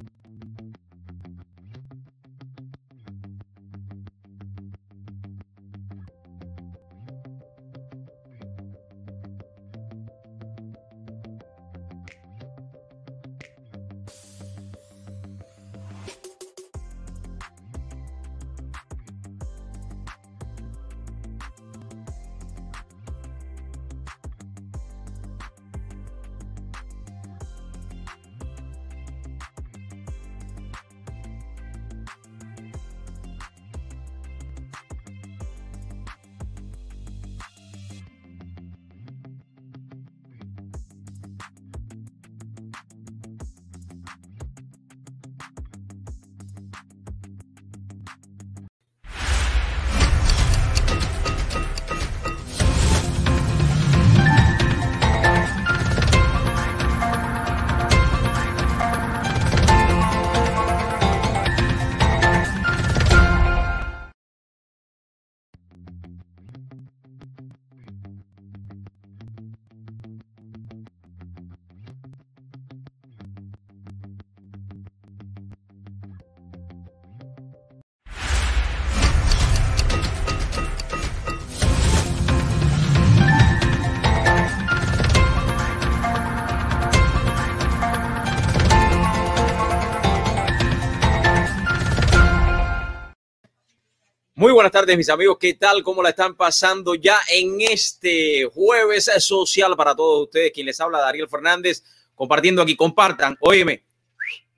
Muy buenas tardes, mis amigos. ¿Qué tal? ¿Cómo la están pasando ya en este jueves social para todos ustedes? Quien les habla, Dariel Fernández, compartiendo aquí. Compartan. Óyeme,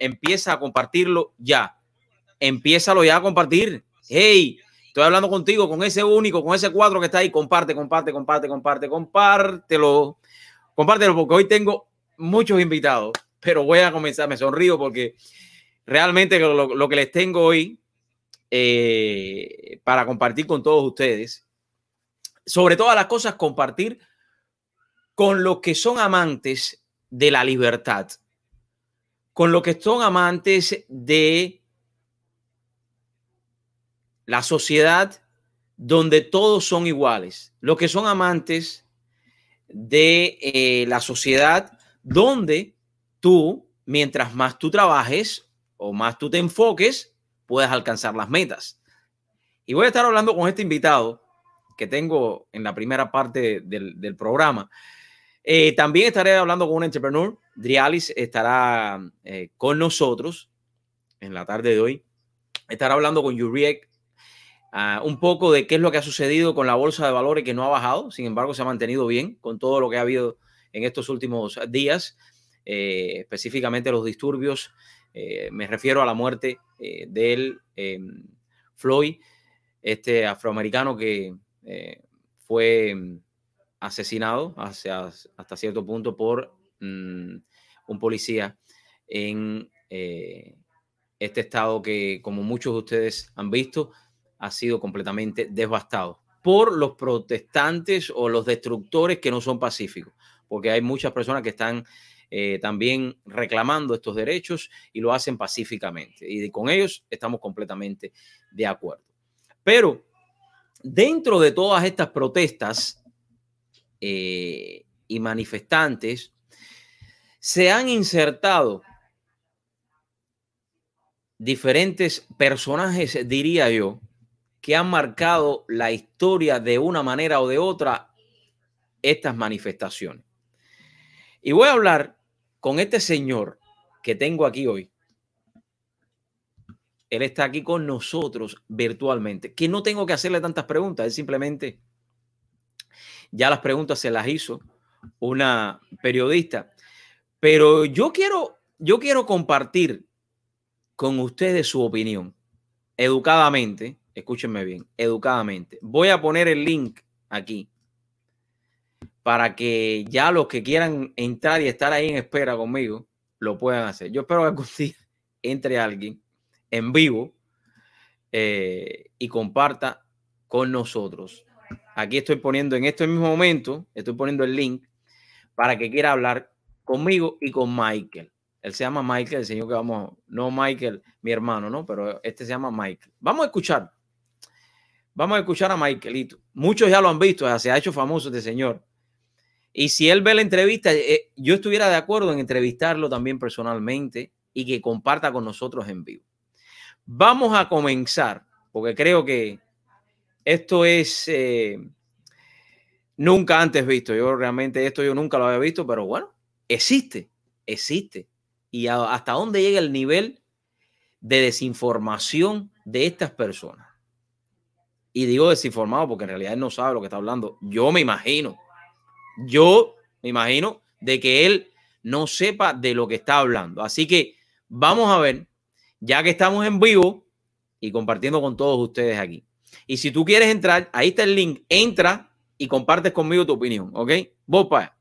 empieza a compartirlo ya. Empiézalo ya a compartir. Hey, estoy hablando contigo, con ese único, con ese cuatro que está ahí. Comparte, comparte, comparte, comparte, compártelo. Compártelo porque hoy tengo muchos invitados, pero voy a comenzar. Me sonrío porque realmente lo, lo que les tengo hoy eh, para compartir con todos ustedes. Sobre todas las cosas, compartir con los que son amantes de la libertad, con los que son amantes de la sociedad donde todos son iguales, los que son amantes de eh, la sociedad donde tú, mientras más tú trabajes o más tú te enfoques, puedas alcanzar las metas. Y voy a estar hablando con este invitado que tengo en la primera parte del, programa. Eh, también estaré hablando con un entrepreneur. Drialis estará eh, con nosotros en la tarde de hoy. Estará hablando con Yuriek ah, un poco de qué es lo que ha sucedido con la bolsa de valores que no ha bajado, sin embargo se ha mantenido bien con todo lo que ha habido en estos últimos días, eh, específicamente los disturbios eh, me refiero a la muerte eh, del em, Floyd, este afroamericano que eh, fue em, asesinado hasta cierto punto por mm, un policía en este estado que, como muchos de ustedes han visto, ha sido completamente devastado por los protestantes o los destructores que no son pacíficos, porque hay muchas personas que están eh, también reclamando estos derechos y lo hacen pacíficamente. Y con ellos estamos completamente de acuerdo. Pero dentro de todas estas protestas eh, y manifestantes, se han insertado diferentes personajes, diría yo, que han marcado la historia de una manera o de otra estas manifestaciones. Y voy a hablar con este señor que tengo aquí hoy, él está aquí con nosotros virtualmente, que no tengo que hacerle tantas preguntas, él simplemente ya las preguntas se las hizo una periodista, pero yo quiero, yo quiero compartir con ustedes su opinión, educadamente, escúchenme bien, educadamente. Voy a poner el link aquí para que ya los que quieran entrar y estar ahí en espera conmigo lo puedan hacer. Yo espero que algún día entre alguien en vivo eh, y comparta con nosotros. Aquí estoy poniendo en este mismo momento, estoy poniendo el link para que quiera hablar conmigo y con Michael. Él se llama Michael, el señor que vamos, no Michael, mi hermano, ¿no? Pero este se llama Michael. Vamos a escuchar. Vamos a escuchar a Michaelito. Muchos ya lo han visto, se ha hecho famoso este señor. Y si él ve la entrevista, eh, yo estuviera de acuerdo en entrevistarlo también personalmente y que comparta con nosotros en vivo. Vamos a comenzar, porque creo que esto es eh, nunca antes visto. Yo realmente esto yo nunca lo había visto, pero bueno, existe, existe. Y hasta dónde llega el nivel de desinformación de estas personas. Y digo desinformado porque en realidad él no sabe lo que está hablando. Yo me imagino, yo me imagino de que él no sepa de lo que está hablando. Así que vamos a ver, ya que estamos en vivo y compartiendo con todos ustedes aquí. Y si tú quieres entrar, ahí está el link, entra y compartes conmigo tu opinión, ¿ok? Vos para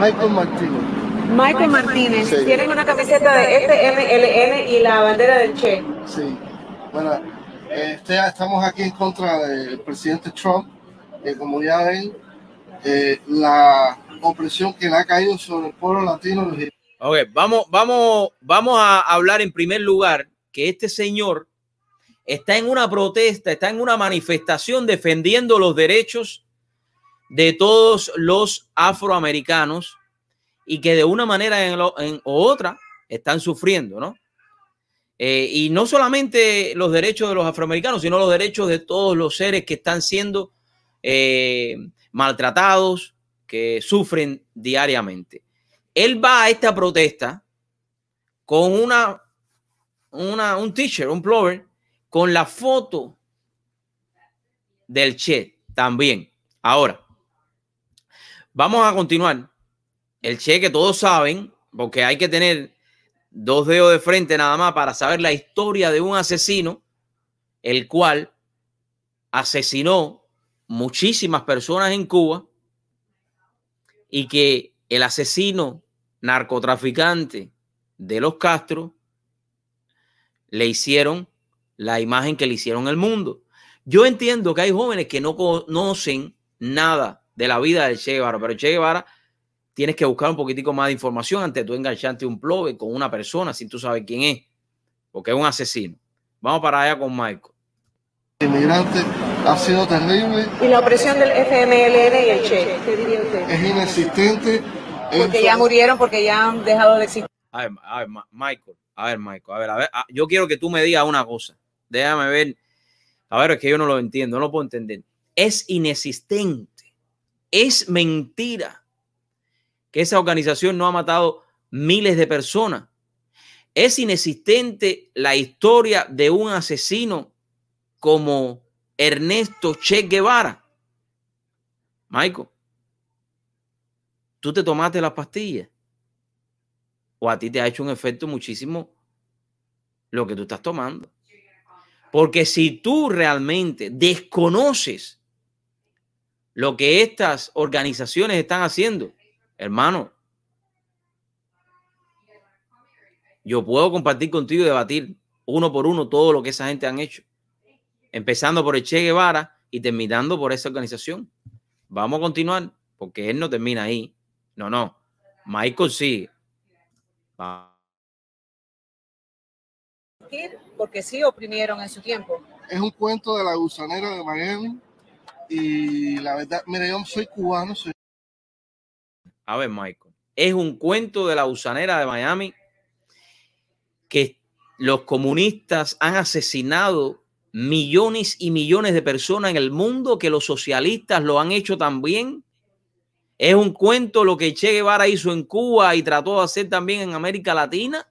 Michael Martínez. Michael Martínez. Tienen una camiseta de FMLN y la bandera del Che. Sí. Bueno, este, estamos aquí en contra del presidente Trump. Eh, como ya ven, eh, la opresión que le ha caído sobre el pueblo latino. Ok, vamos, vamos, vamos a hablar en primer lugar que este señor está en una protesta, está en una manifestación defendiendo los derechos de todos los afroamericanos y que de una manera en, en otra están sufriendo, ¿no? Eh, y no solamente los derechos de los afroamericanos, sino los derechos de todos los seres que están siendo eh, maltratados, que sufren diariamente. Él va a esta protesta con una, una un teacher, un plover, con la foto del Che también. Ahora, vamos a continuar. El Che que todos saben, porque hay que tener dos dedos de frente nada más para saber la historia de un asesino, el cual asesinó muchísimas personas en Cuba y que el asesino narcotraficante de los Castro le hicieron la imagen que le hicieron al mundo. Yo entiendo que hay jóvenes que no conocen nada de la vida del Che Guevara, pero Che Guevara tienes que buscar un poquitico más de información antes de tú engancharte un plove con una persona si tú sabes quién es, porque es un asesino. Vamos para allá con Michael. Inmigrante ha sido terrible. ¿Y la opresión del FMLN y el Che? ¿Qué diría usted? Es inexistente. Porque ya murieron, porque ya han dejado de existir. A ver, a ver, Michael, a ver, Michael, a ver, a ver, yo quiero que tú me digas una cosa. Déjame ver. A ver, es que yo no lo entiendo, no lo puedo entender. Es inexistente. Es mentira esa organización no ha matado miles de personas. Es inexistente la historia de un asesino como Ernesto Che Guevara. Michael, ¿tú te tomaste las pastillas? ¿O a ti te ha hecho un efecto muchísimo lo que tú estás tomando? Porque si tú realmente desconoces lo que estas organizaciones están haciendo, hermano, yo puedo compartir contigo y debatir uno por uno todo lo que esa gente han hecho empezando por el Che Guevara y terminando por esa organización. Vamos a continuar, porque él no termina ahí. No, no. Michael sigue. Porque sí oprimieron en su tiempo. Es un cuento de la gusanera de Miami. Y la verdad, mira, yo soy cubano. Soy... A ver, Michael. Es un cuento de la gusanera de Miami que los comunistas han asesinado millones y millones de personas en el mundo que los socialistas lo han hecho también. Es un cuento lo que Che Guevara hizo en Cuba y trató de hacer también en América Latina.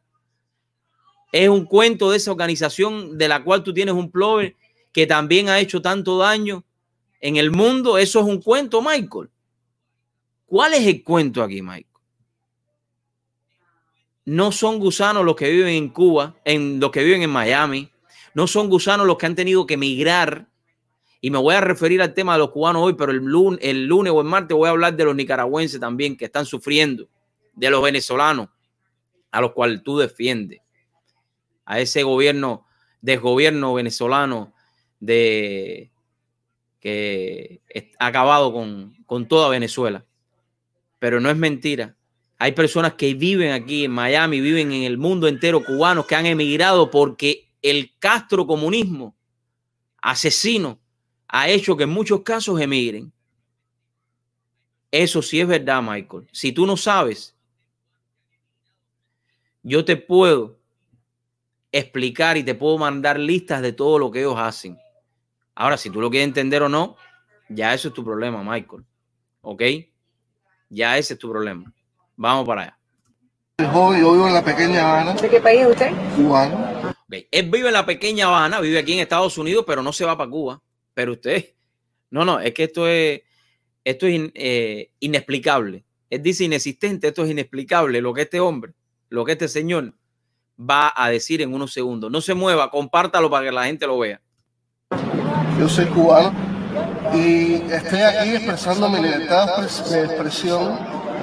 Es un cuento de esa organización de la cual tú tienes un plover que también ha hecho tanto daño en el mundo. Eso es un cuento, Michael. ¿Cuál es el cuento aquí, Michael? No son gusanos los que viven en Cuba, en los que viven en Miami, no son gusanos los que han tenido que emigrar. Y me voy a referir al tema de los cubanos hoy, pero el lunes, el lunes o el martes voy a hablar de los nicaragüenses también que están sufriendo, de los venezolanos a los cuales tú defiendes, a ese gobierno, desgobierno venezolano de que ha acabado con, con toda Venezuela. Pero no es mentira. Hay personas que viven aquí en Miami, viven en el mundo entero, cubanos que han emigrado porque el Castro comunismo asesino ha hecho que en muchos casos emigren. Eso sí es verdad, Michael. Si tú no sabes, yo te puedo explicar y te puedo mandar listas de todo lo que ellos hacen. Ahora, si tú lo quieres entender o no, ya eso es tu problema, Michael. ¿Ok? Ya ese es tu problema. Vamos para allá. Yo vivo en la pequeña Habana. ¿De qué país es usted? Cubano. Él vive en la pequeña Habana, vive aquí en Estados Unidos, pero no se va para Cuba. Pero usted, no, no, es que esto es, esto es eh, inexplicable. Él dice inexistente, esto es inexplicable. Lo que este hombre, lo que este señor va a decir en unos segundos. No se mueva, compártalo para que la gente lo vea. Yo soy cubano y estoy aquí expresando mi libertad de expresión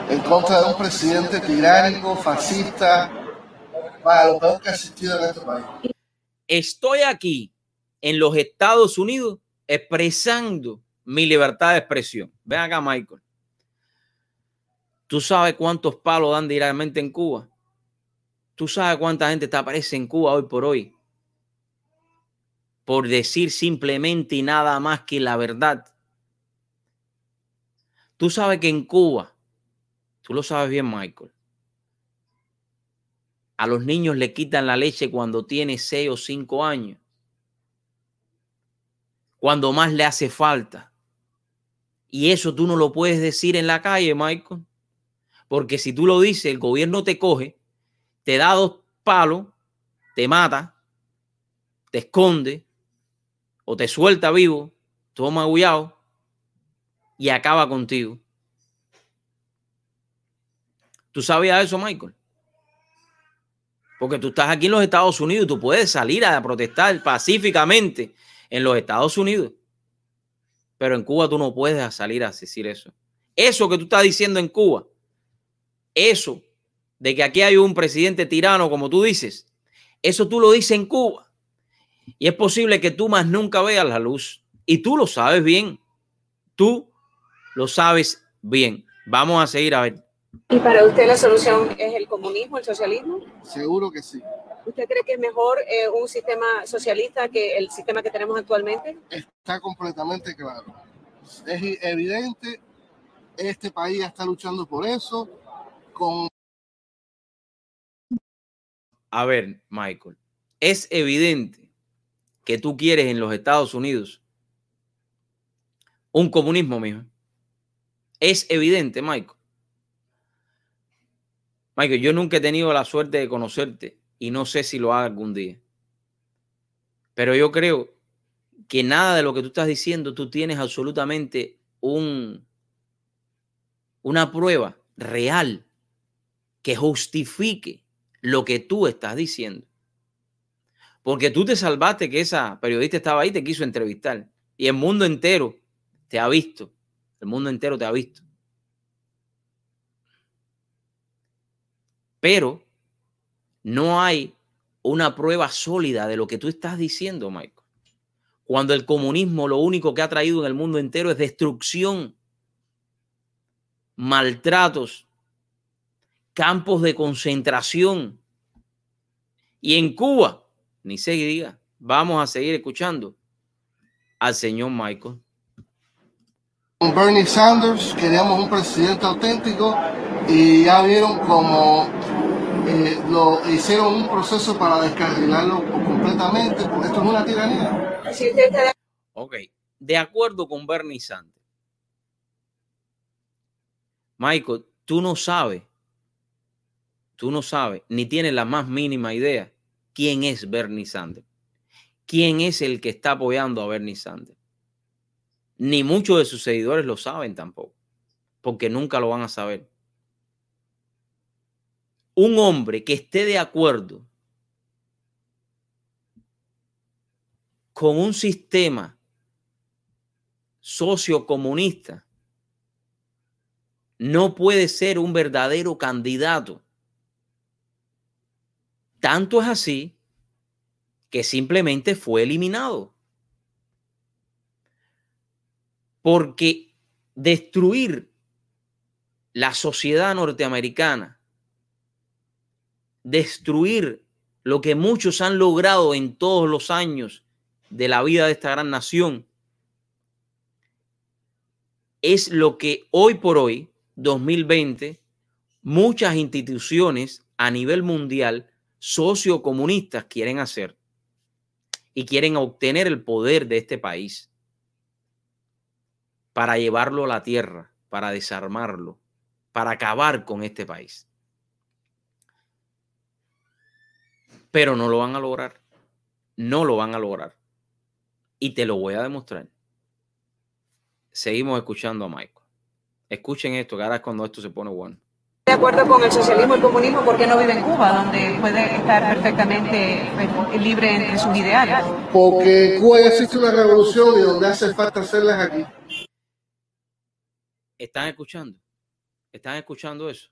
en contra de un presidente tiránico, fascista, para lo peor que ha existido en este país. Estoy aquí en los Estados Unidos expresando mi libertad de expresión. Ven acá, Michael. ¿Tú sabes cuántos palos dan directamente en Cuba? ¿Tú sabes cuánta gente te aparece en Cuba hoy por hoy? Por decir simplemente y nada más que la verdad. Tú sabes que en Cuba, tú lo sabes bien, Michael, a los niños le quitan la leche cuando tiene 6 o 5 años. Cuando más le hace falta. Y eso tú no lo puedes decir en la calle, Michael. Porque si tú lo dices, el gobierno te coge, te da dos palos, te mata, te esconde o te suelta vivo, toma magullado y acaba contigo. ¿Tú sabías eso, Michael? Porque tú estás aquí en los Estados Unidos tú puedes salir a protestar pacíficamente en los Estados Unidos. Pero en Cuba tú no puedes salir a decir eso. Eso que tú estás diciendo en Cuba, eso de que aquí hay un presidente tirano, como tú dices, eso tú lo dices en Cuba. Y es posible que tú más nunca veas la luz. Y tú lo sabes bien. Tú lo sabes bien. Vamos a seguir a ver. ¿Y para usted la solución es el comunismo, el socialismo? Seguro que sí. ¿Usted cree que es mejor eh, un sistema socialista que el sistema que tenemos actualmente? Está completamente claro. Es evidente, este país está luchando por eso, con a ver, Michael, es evidente que tú quieres en los Estados Unidos un comunismo, mijo. Es evidente, Michael. Michael, yo nunca he tenido la suerte de conocerte y no sé si lo haga algún día. Pero yo creo que nada de lo que tú estás diciendo, tú tienes absolutamente un, una prueba real que justifique lo que tú estás diciendo. Porque tú te salvaste que esa periodista estaba ahí, te quiso entrevistar. Y el mundo entero te ha visto. El mundo entero te ha visto. Pero no hay una prueba sólida de lo que tú estás diciendo, Michael. Cuando el comunismo lo único que ha traído en el mundo entero es destrucción, maltratos, campos de concentración. Y en Cuba, ni se diga, vamos a seguir escuchando al señor Michael. Con Bernie Sanders queríamos un presidente auténtico y ya vieron cómo eh, lo hicieron un proceso para descarrilarlo completamente, porque esto es una tiranía. Ok, de acuerdo con Bernie Sanders. Michael, tú no sabes tú no sabes ni tienes la más mínima idea quién es Bernie Sanders. ¿Quién es el que está apoyando a Bernie Sanders? Ni muchos de sus seguidores lo saben tampoco, porque nunca lo van a saber. Un hombre que esté de acuerdo con un sistema sociocomunista no puede ser un verdadero candidato tanto es así que simplemente fue eliminado. Porque destruir la sociedad norteamericana, destruir lo que muchos han logrado en todos los años de la vida de esta gran nación, es lo que hoy por hoy, 2020, muchas instituciones a nivel mundial sociocomunistas quieren hacer y quieren obtener el poder de este país para llevarlo a la tierra, para desarmarlo, para acabar con este país. Pero no lo van a lograr. No lo van a lograr. Y te lo voy a demostrar. Seguimos escuchando a Michael. Escuchen esto, que ahora es cuando esto se pone bueno. De acuerdo con el socialismo y el comunismo, ¿por qué no vive en Cuba, donde puede estar perfectamente pues, libre entre sus ideales? Porque Cuba ya existe una revolución y donde hace falta hacerlas aquí. ¿Están escuchando? ¿Están escuchando eso?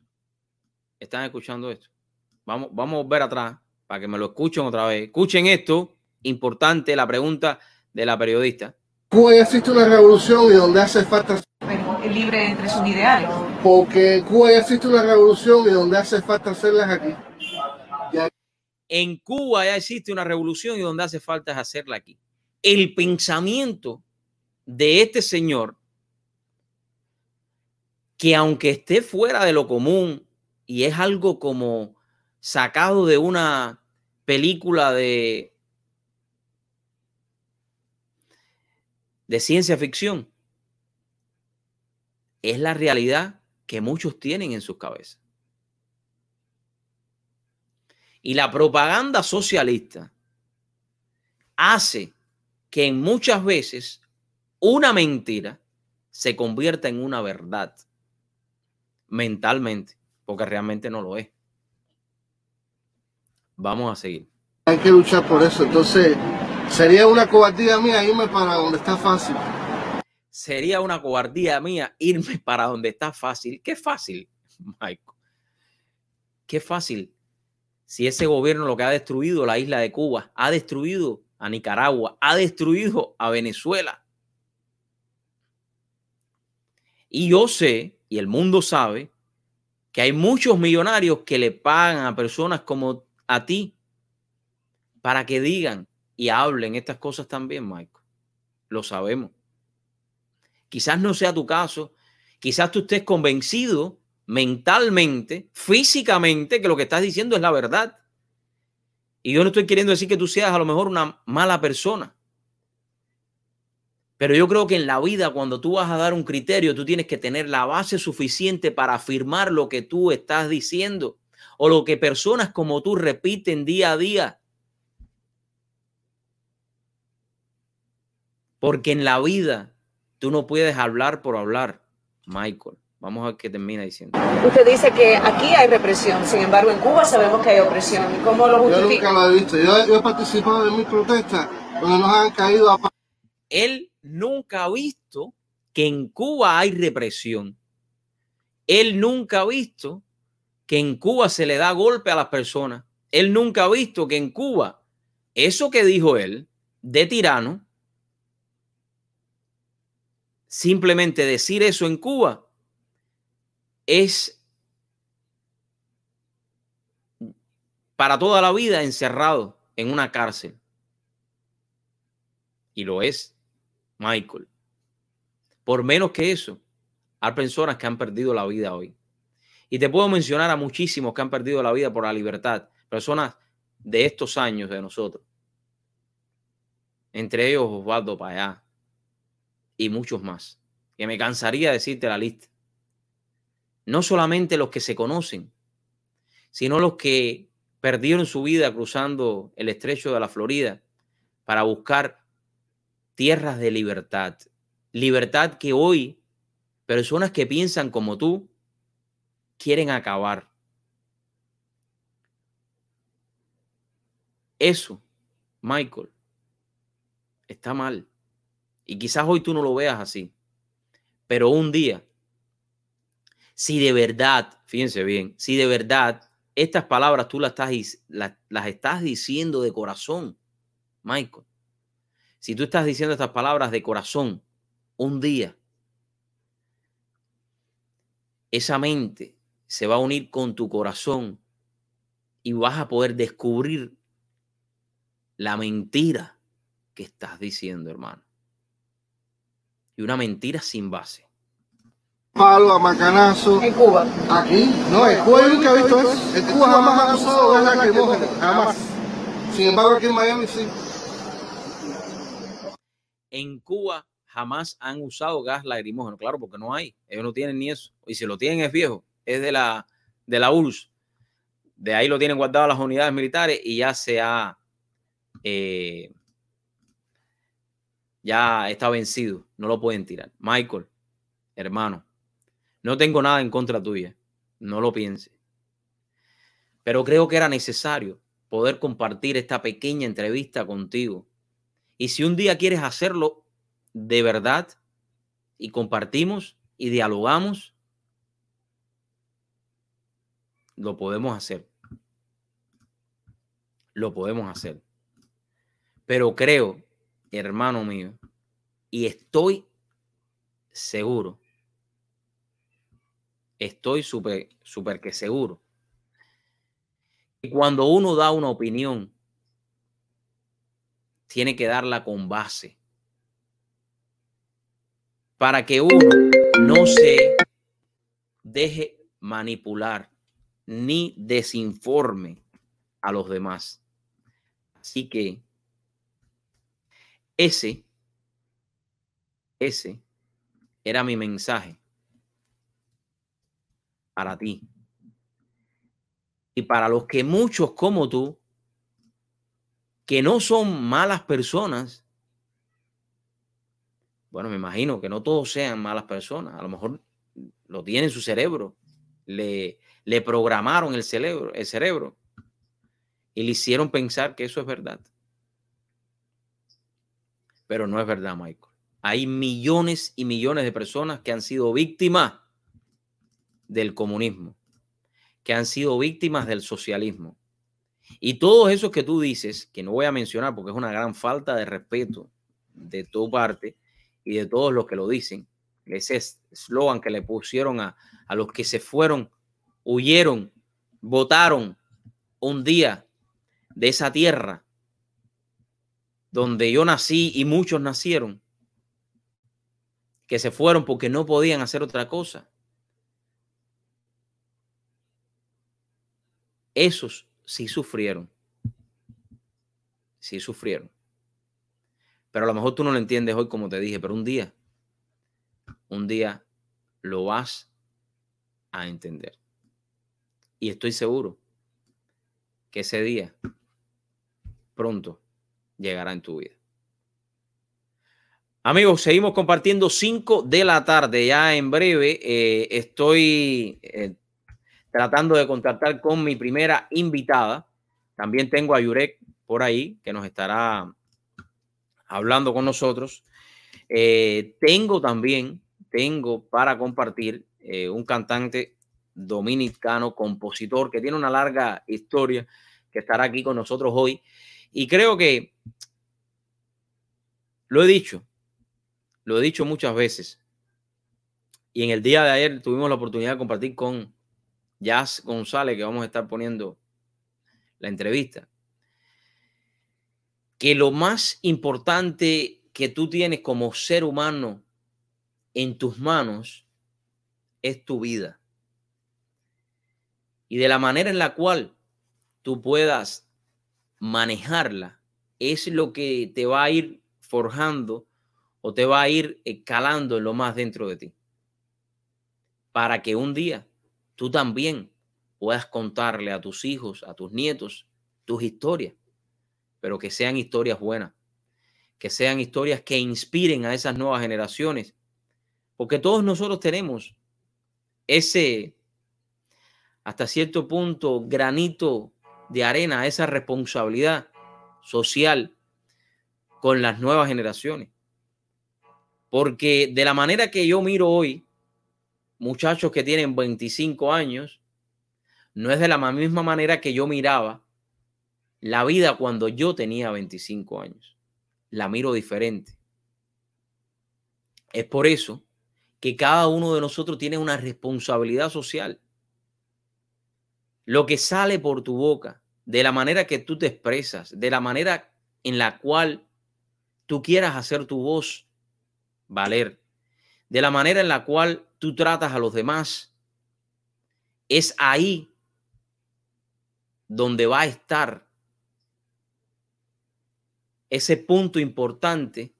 ¿Están escuchando esto? Vamos, vamos a volver atrás para que me lo escuchen otra vez. Escuchen esto, importante la pregunta de la periodista. Cuba ya existe una revolución y donde hace falta pues, libre entre sus ideales. Porque Cuba ya existe una revolución y donde hace falta hacerlas aquí. En Cuba ya existe una revolución y donde hace falta hacerla aquí. El pensamiento de este señor, que aunque esté fuera de lo común y es algo como sacado de una película de, de ciencia ficción, es la realidad que muchos tienen en sus cabezas. Y la propaganda socialista hace que muchas veces una mentira se convierta en una verdad mentalmente, porque realmente no lo es. Vamos a seguir. Hay que luchar por eso. Entonces, sería una cobardía mía irme para donde está fácil. Sería una cobardía mía irme para donde está fácil. Qué fácil, Michael. Qué fácil. Si ese gobierno lo que ha destruido la isla de Cuba, ha destruido a Nicaragua, ha destruido a Venezuela. Y yo sé, y el mundo sabe, que hay muchos millonarios que le pagan a personas como a ti para que digan y hablen estas cosas también, Michael. Lo sabemos. Quizás no sea tu caso. Quizás tú estés convencido mentalmente, físicamente, que lo que estás diciendo es la verdad. Y yo no estoy queriendo decir que tú seas a lo mejor una mala persona. Pero yo creo que en la vida, cuando tú vas a dar un criterio, tú tienes que tener la base suficiente para afirmar lo que tú estás diciendo o lo que personas como tú repiten día a día. Porque en la vida tú no puedes hablar por hablar, Michael. Vamos a ver qué termina diciendo. Usted dice que aquí hay represión, sin embargo en Cuba sabemos que hay opresión. ¿Cómo lo justifica? Yo nunca lo he visto. Yo, he participado en mis protestas donde nos han caído a... Él nunca ha visto que en Cuba hay represión. Él nunca ha visto que en Cuba se le da golpe a las personas. Él nunca ha visto que en Cuba eso que dijo él de tirano Simplemente decir eso en Cuba es para toda la vida encerrado en una cárcel. Y lo es, Michael. Por menos que eso, hay personas que han perdido la vida hoy. Y te puedo mencionar a muchísimos que han perdido la vida por la libertad. Personas de estos años de nosotros. Entre ellos Osvaldo Payá, y muchos más, que me cansaría decirte la lista. No solamente los que se conocen, sino los que perdieron su vida cruzando el estrecho de la Florida para buscar tierras de libertad. Libertad que hoy personas que piensan como tú quieren acabar. Eso, Michael, está mal. Y quizás hoy tú no lo veas así, pero un día, si de verdad, fíjense bien, si de verdad estas palabras tú las estás, diciendo de corazón, Michael, si tú estás diciendo estas palabras de corazón, un día, esa mente se va a unir con tu corazón y vas a poder descubrir la mentira que estás diciendo, hermano y una mentira sin base. palo a macanazo. En Cuba. Aquí, no, en Cuba yo nunca he visto eso. En Cuba jamás han usado gas lacrimógeno, jamás. Sin embargo, aquí en Miami sí. En Cuba jamás han usado gas lacrimógeno, claro, porque no hay. Ellos no tienen ni eso. Y si lo tienen es viejo, es de la, de la URSS. De ahí lo tienen guardado las unidades militares y ya se ha, eh, ya está vencido. No lo pueden tirar. Michael, hermano, no tengo nada en contra tuya. No lo piense. Pero creo que era necesario poder compartir esta pequeña entrevista contigo. Y si un día quieres hacerlo de verdad y compartimos y dialogamos, lo podemos hacer. Lo podemos hacer. Pero creo, hermano mío, y estoy seguro, estoy súper, súper que seguro, que cuando uno da una opinión, tiene que darla con base para que uno no se deje manipular ni desinforme a los demás. Así que ese, ese era mi mensaje para ti. Y para los que muchos como tú, que no son malas personas, bueno, me imagino que no todos sean malas personas, a lo mejor lo tiene en su cerebro, le, le programaron el cerebro, el cerebro y le hicieron pensar que eso es verdad. Pero no es verdad, Michael. Hay millones y millones de personas que han sido víctimas del comunismo, que han sido víctimas del socialismo. Y todos esos que tú dices, que no voy a mencionar porque es una gran falta de respeto de tu parte y de todos los que lo dicen, ese eslogan que le pusieron a, a los que se fueron, huyeron, votaron un día de esa tierra donde yo nací y muchos nacieron, que se fueron porque no podían hacer otra cosa. Esos sí sufrieron. Sí sufrieron. Pero a lo mejor tú no lo entiendes hoy como te dije, pero un día, un día lo vas a entender. Y estoy seguro que ese día pronto llegará en tu vida. Amigos, seguimos compartiendo 5 de la tarde. Ya en breve eh, estoy eh, tratando de contactar con mi primera invitada. También tengo a Yurek por ahí que nos estará hablando con nosotros. Eh, tengo también, tengo para compartir un cantante dominicano, compositor, que tiene una larga historia, que estará aquí con nosotros hoy. Y creo que lo he dicho, lo he dicho muchas veces. Y en el día de ayer tuvimos la oportunidad de compartir con Jazz González, que vamos a estar poniendo la entrevista, que lo más importante que tú tienes como ser humano en tus manos es tu vida. Y de la manera en la cual tú puedas manejarla es lo que te va a ir forjando o te va a ir calando en lo más dentro de ti. Para que un día tú también puedas contarle a tus hijos, a tus nietos, tus historias, pero que sean historias buenas, que sean historias que inspiren a esas nuevas generaciones, porque todos nosotros tenemos ese, hasta cierto punto, granito de arena, esa responsabilidad social con las nuevas generaciones. Porque de la manera que yo miro hoy muchachos que tienen 25 años, no es de la misma manera que yo miraba la vida cuando yo tenía 25 años. La miro diferente. Es por eso que cada uno de nosotros tiene una responsabilidad social. Lo que sale por tu boca, de la manera que tú te expresas, de la manera en la cual tú quieras hacer tu voz valer, de la manera en la cual tú tratas a los demás, es ahí donde va a estar ese punto importante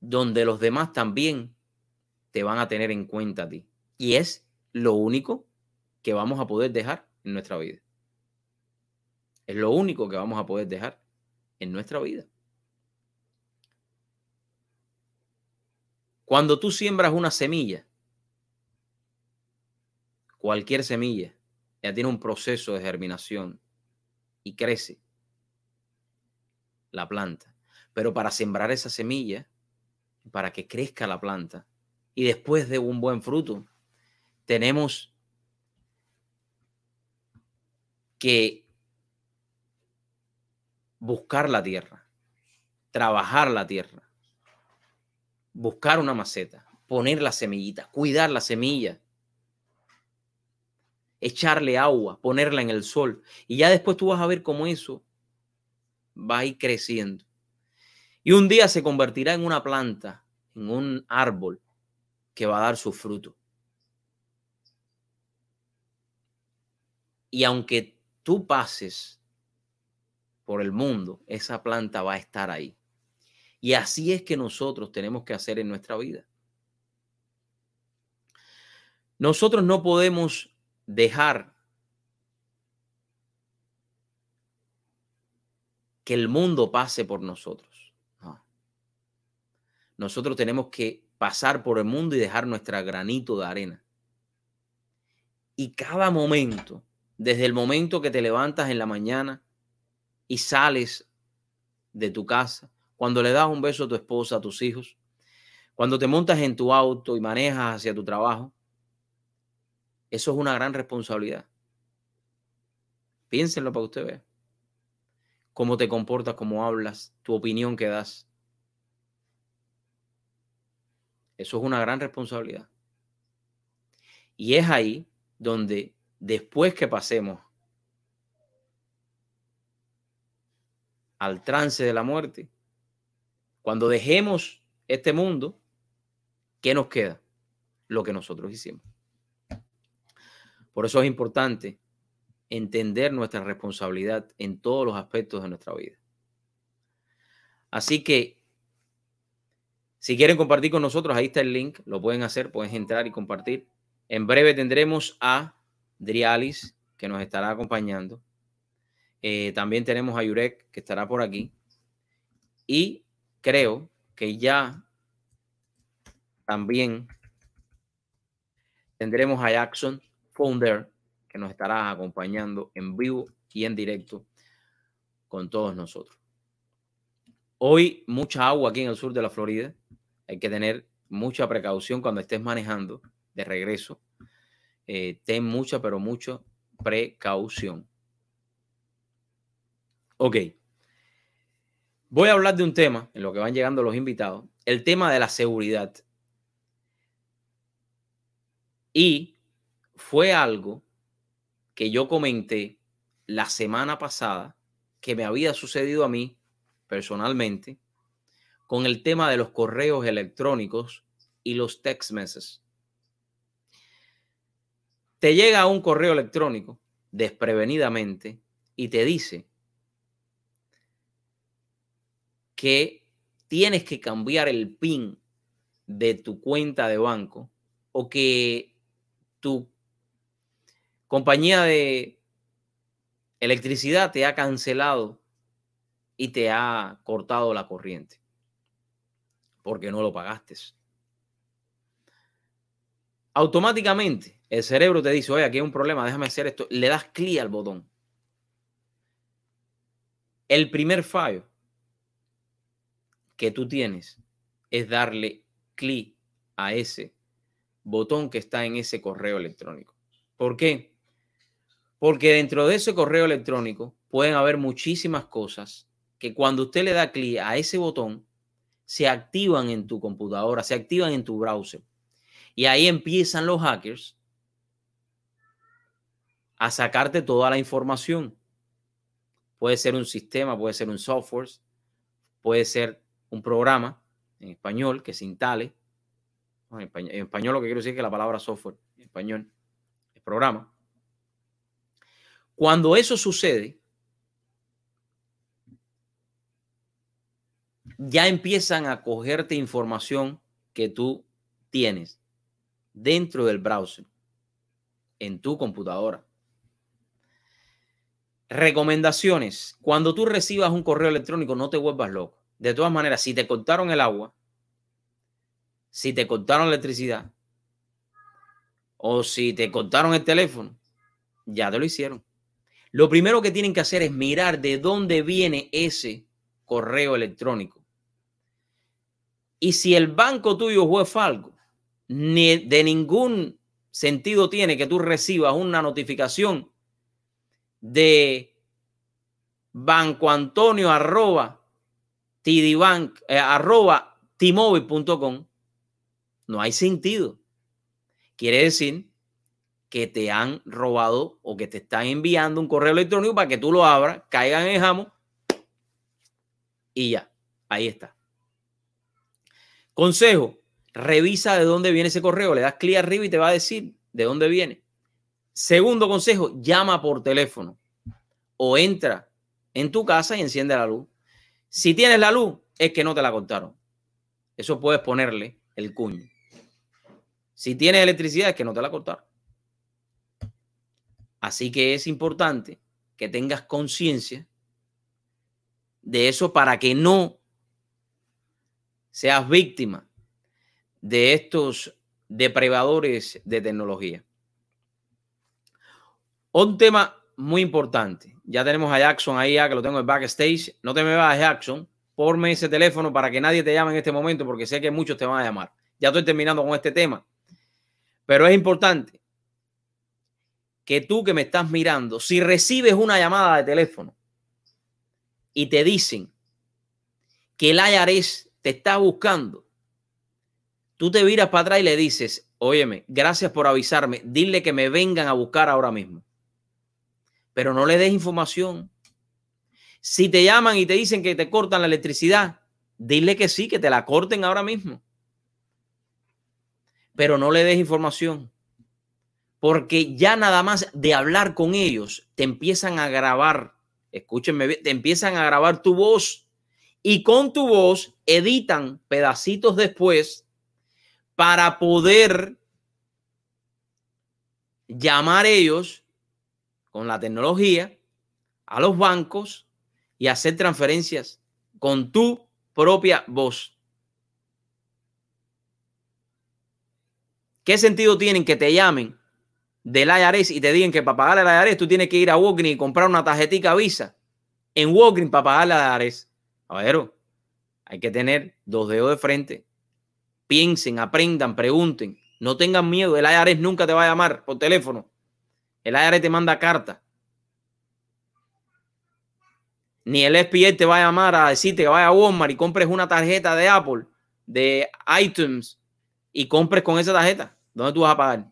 donde los demás también te van a tener en cuenta a ti. Y es lo único que vamos a poder dejar en nuestra vida. Es lo único que vamos a poder dejar en nuestra vida. Cuando tú siembras una semilla, cualquier semilla, ya tiene un proceso de germinación y crece la planta. Pero para sembrar esa semilla, para que crezca la planta y después de un buen fruto, tenemos que buscar la tierra, trabajar la tierra, buscar una maceta, poner la semillita, cuidar la semilla, echarle agua, ponerla en el sol. Y ya después tú vas a ver cómo eso va a ir creciendo. Y un día se convertirá en una planta, en un árbol que va a dar su fruto. Y aunque tú pases por el mundo, esa planta va a estar ahí. Y así es que nosotros tenemos que hacer en nuestra vida. Nosotros no podemos dejar que el mundo pase por nosotros. Nosotros tenemos que pasar por el mundo y dejar nuestra granito de arena. Y cada momento, desde el momento que te levantas en la mañana y sales de tu casa, cuando le das un beso a tu esposa, a tus hijos, cuando te montas en tu auto y manejas hacia tu trabajo, eso es una gran responsabilidad. Piénsenlo para que usted vea. Cómo te comportas, cómo hablas, tu opinión que das. Eso es una gran responsabilidad. Y es ahí donde después que pasemos al trance de la muerte, cuando dejemos este mundo, ¿qué nos queda? Lo que nosotros hicimos. Por eso es importante entender nuestra responsabilidad en todos los aspectos de nuestra vida. Así que, si quieren compartir con nosotros, ahí está el link, lo pueden hacer, pueden entrar y compartir. En breve tendremos a Drialis, que nos estará acompañando. Eh, también tenemos a Yurek, que estará por aquí. Y creo que ya también tendremos a Jackson Founder, que nos estará acompañando en vivo y en directo con todos nosotros. Hoy mucha agua aquí en el sur de la Florida. Hay que tener mucha precaución cuando estés manejando de regreso. Eh, ten mucha, pero mucha precaución. Ok. Voy a hablar de un tema en lo que van llegando los invitados, el tema de la seguridad. Y fue algo que yo comenté la semana pasada que me había sucedido a mí personalmente con el tema de los correos electrónicos y los text messages. Te llega un correo electrónico desprevenidamente y te dice que tienes que cambiar el PIN de tu cuenta de banco o que tu compañía de electricidad te ha cancelado y te ha cortado la corriente porque no lo pagaste. Automáticamente el cerebro te dice, oye, aquí hay un problema, déjame hacer esto. Le das clic al botón. El primer fallo que tú tienes es darle clic a ese botón que está en ese correo electrónico. ¿Por qué? Porque dentro de ese correo electrónico pueden haber muchísimas cosas que cuando usted le da clic a ese botón, se activan en tu computadora, se activan en tu browser. Y ahí empiezan los hackers a sacarte toda la información. Puede ser un sistema, puede ser un software, puede ser un programa en español que se instale. En español, lo que quiero decir es que la palabra software, en español, es programa. Cuando eso sucede, ya empiezan a cogerte información que tú tienes dentro del browser, en tu computadora. Recomendaciones. Cuando tú recibas un correo electrónico, no te vuelvas loco. De todas maneras, si te cortaron el agua, si te cortaron la electricidad o si te cortaron el teléfono, ya te lo hicieron. Lo primero que tienen que hacer es mirar de dónde viene ese correo electrónico. Y si el banco tuyo fue falco, ni de ningún sentido tiene que tú recibas una notificación de banco antonio arroba tdbank eh, arroba tmobile.com no hay sentido. Quiere decir que te han robado o que te están enviando un correo electrónico para que tú lo abras caigan en el jamo y ya ahí está. Consejo revisa de dónde viene ese correo. Le das clic arriba y te va a decir de dónde viene Segundo consejo, llama por teléfono o entra en tu casa y enciende la luz. Si tienes la luz, es que no te la cortaron. Eso puedes ponerle el cuño. Si tienes electricidad, es que no te la cortaron. Así que es importante que tengas conciencia de eso para que no seas víctima de estos depredadores de tecnología. Un tema muy importante. Ya tenemos a Jackson ahí, ya que lo tengo en backstage. No te me vas, Jackson. Porme ese teléfono para que nadie te llame en este momento, porque sé que muchos te van a llamar. Ya estoy terminando con este tema. Pero es importante que tú que me estás mirando, si recibes una llamada de teléfono y te dicen que el IRS te está buscando, tú te miras para atrás y le dices, óyeme, gracias por avisarme, dile que me vengan a buscar ahora mismo pero no le des información. Si te llaman y te dicen que te cortan la electricidad, dile que sí, que te la corten ahora mismo. Pero no le des información. Porque ya nada más de hablar con ellos, te empiezan a grabar, escúchenme bien, te empiezan a grabar tu voz y con tu voz editan pedacitos después para poder llamar ellos con la tecnología a los bancos y hacer transferencias con tu propia voz. ¿Qué sentido tienen que te llamen del IRS y te digan que para pagarle al IRS tú tienes que ir a Walgreens y comprar una tarjetita Visa en Walgreens para pagarle al IRS? A ver, hay que tener dos dedos de frente. Piensen, aprendan, pregunten. No tengan miedo. El IRS nunca te va a llamar por teléfono el IRS te manda carta. Ni el SPA te va a llamar a decirte que vaya a Walmart y compres una tarjeta de Apple, de iTunes, y compres con esa tarjeta. ¿Dónde tú vas a pagar?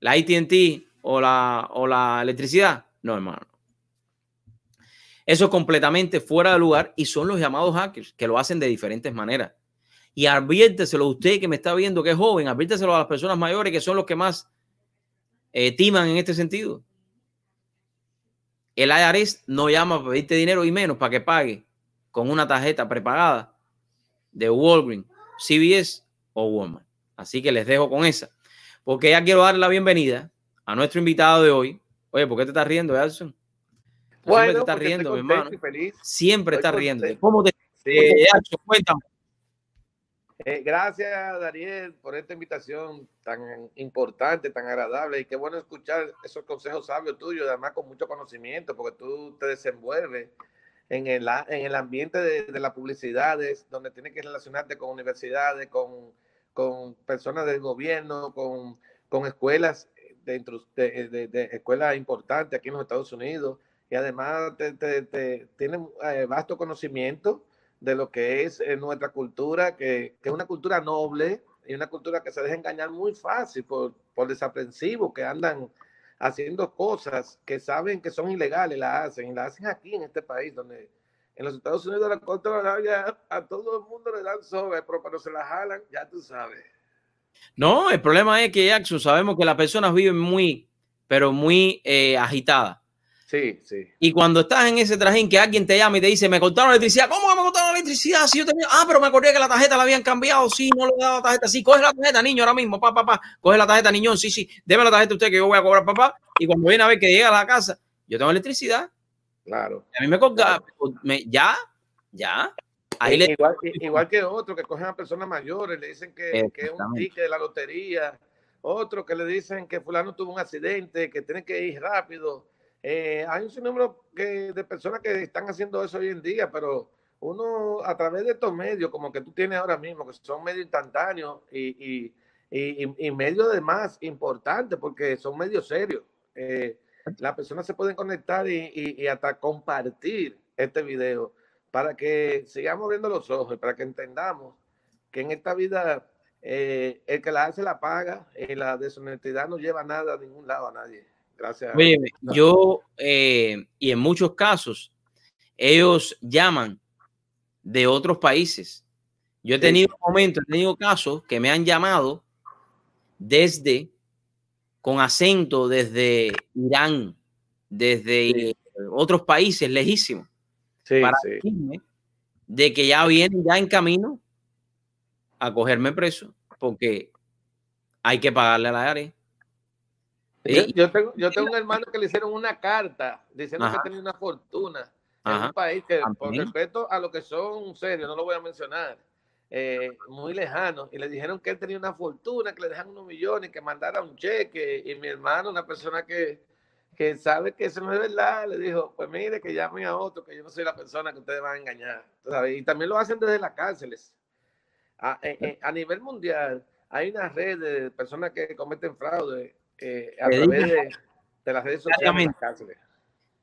¿La ATT o la, o la electricidad? No, hermano. Eso es completamente fuera de lugar y son los llamados hackers que lo hacen de diferentes maneras. Y adviérteselo a usted que me está viendo que es joven, adviérteselo a las personas mayores que son los que más eh, timan en este sentido. El IRS no llama para pedirte dinero y menos para que pague con una tarjeta prepagada de Walgreens, CVS o Walmart. Así que les dejo con esa. Porque ya quiero dar la bienvenida a nuestro invitado de hoy. Oye, ¿por qué te estás riendo, Edson? Bueno, siempre te estás riendo, mi hermano. Siempre estás riendo. ¿Cómo te... Sí. cuéntame. Eh, gracias, Daniel, por esta invitación tan importante, tan agradable. Y qué bueno escuchar esos consejos sabios tuyos, además con mucho conocimiento, porque tú te desenvuelves en el, en el ambiente de, de las publicidades, donde tienes que relacionarte con universidades, con, con personas del gobierno, con, con escuelas, dentro de, de, escuelas importantes aquí en los Estados Unidos. Y además te, te, te eh, vasto conocimiento de lo que es eh, nuestra cultura, que, que, es una cultura noble y una cultura que se deja engañar muy fácil por, por desaprensivos que andan haciendo cosas que saben que son ilegales, la hacen, y la hacen aquí en este país, donde en los Estados Unidos la contra ya a todo el mundo le dan sobre, pero cuando se la jalan, ya tú sabes. No, el problema es que Jackson, sabemos que las personas viven muy, pero muy eh, agitadas. Sí, sí. Y cuando estás en ese trajín que alguien te llama y te dice, me cortaron la electricidad, ¿cómo que me cortaron la electricidad? Si yo tenía, ah, pero me acordé que la tarjeta la habían cambiado, sí, no le daba la tarjeta, sí, coge la tarjeta, niño, ahora mismo, papá, papá, coge la tarjeta, niñón, sí, sí, déme la tarjeta usted que yo voy a cobrar, papá. Y cuando viene a ver que llega a la casa, yo tengo electricidad. Claro. A mí me colga, me, ya, ya. Ahí le... igual, igual, que otro que cogen a personas mayores, le dicen que, que es un ticket de la lotería, otro que le dicen que fulano tuvo un accidente, que tiene que ir rápido eh, hay un sinnúmero de personas que están haciendo eso hoy en día, pero uno a través de estos medios, como que tú tienes ahora mismo, que son medios instantáneos y, y, y, medios de más importantes, porque son medios serios. Eh, las personas se pueden conectar y, hasta compartir este video para que sigamos viendo los ojos, para que entendamos que en esta vida eh, el que la hace la paga y la deshonestidad no lleva nada a ningún lado a nadie. Gracias. yo, eh, y en muchos casos, ellos llaman de otros países. Yo he tenido momentos, he tenido casos que me han llamado desde, con acento, desde Irán, desde otros países lejísimos, para decirme de que ya vienen ya en camino a cogerme preso, porque hay que pagarle a la área. Yo, tengo, yo tengo un hermano que le hicieron una carta diciendo que tenía una fortuna en un país que, por respeto a lo que son serios, no lo voy a mencionar, eh, muy lejano, y le dijeron que él tenía una fortuna, que le dejan unos millones, que mandara un cheque, y mi hermano, una persona que, que sabe que eso no es verdad, le dijo, pues mire, que llame a otro, que yo no soy la persona que ustedes van a engañar. Y también lo hacen desde las cárceles. A, eh, eh, a nivel mundial, hay una red de personas que cometen fraude eh, a través de, las redes sociales.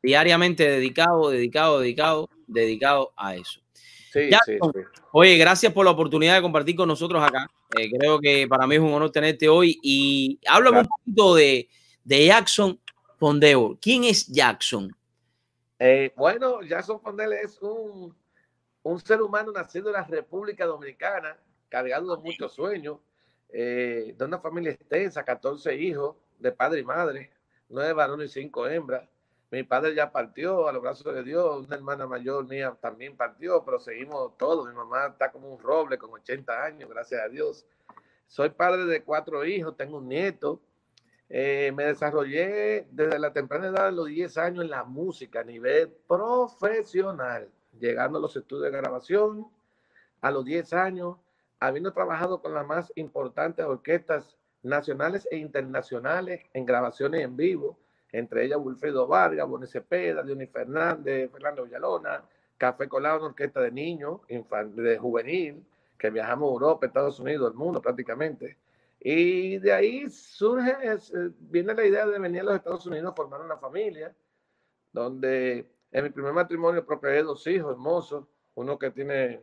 Diariamente, dedicado, dedicado, dedicado, dedicado a eso. Oye, gracias por la oportunidad de compartir con nosotros acá. Eh, creo que para mí es un honor tenerte hoy. Y háblame un poquito de, de Jackson Fondeo. ¿Quién es Jackson? Eh, bueno, Jackson Fondeo es un, un, ser humano nacido en la República Dominicana, cargado de muchos sueños, de una familia extensa, 14 hijos, de padre y madre, nueve varones y cinco hembras. Mi padre ya partió a los brazos de Dios, una hermana mayor mía también partió, pero seguimos todos. Mi mamá está como un roble con 80 años, gracias a Dios. Soy padre de cuatro hijos, tengo un nieto. Eh, me desarrollé desde la temprana edad de los 10 años en la música a nivel profesional, llegando a los estudios de grabación a los 10 años, habiendo trabajado con las más importantes orquestas nacionales e internacionales en grabaciones en vivo, entre ellas Wilfredo Vargas, Bonnie Cepeda, Johnny Fernández, Fernando Villalona, Café Colado, una orquesta de niños, de juvenil, que viajamos a Europa, Estados Unidos, el mundo prácticamente. Y de ahí surge, eh, viene la idea de venir a los Estados Unidos a formar una familia, donde en mi primer matrimonio procreé dos hijos hermosos, uno que tiene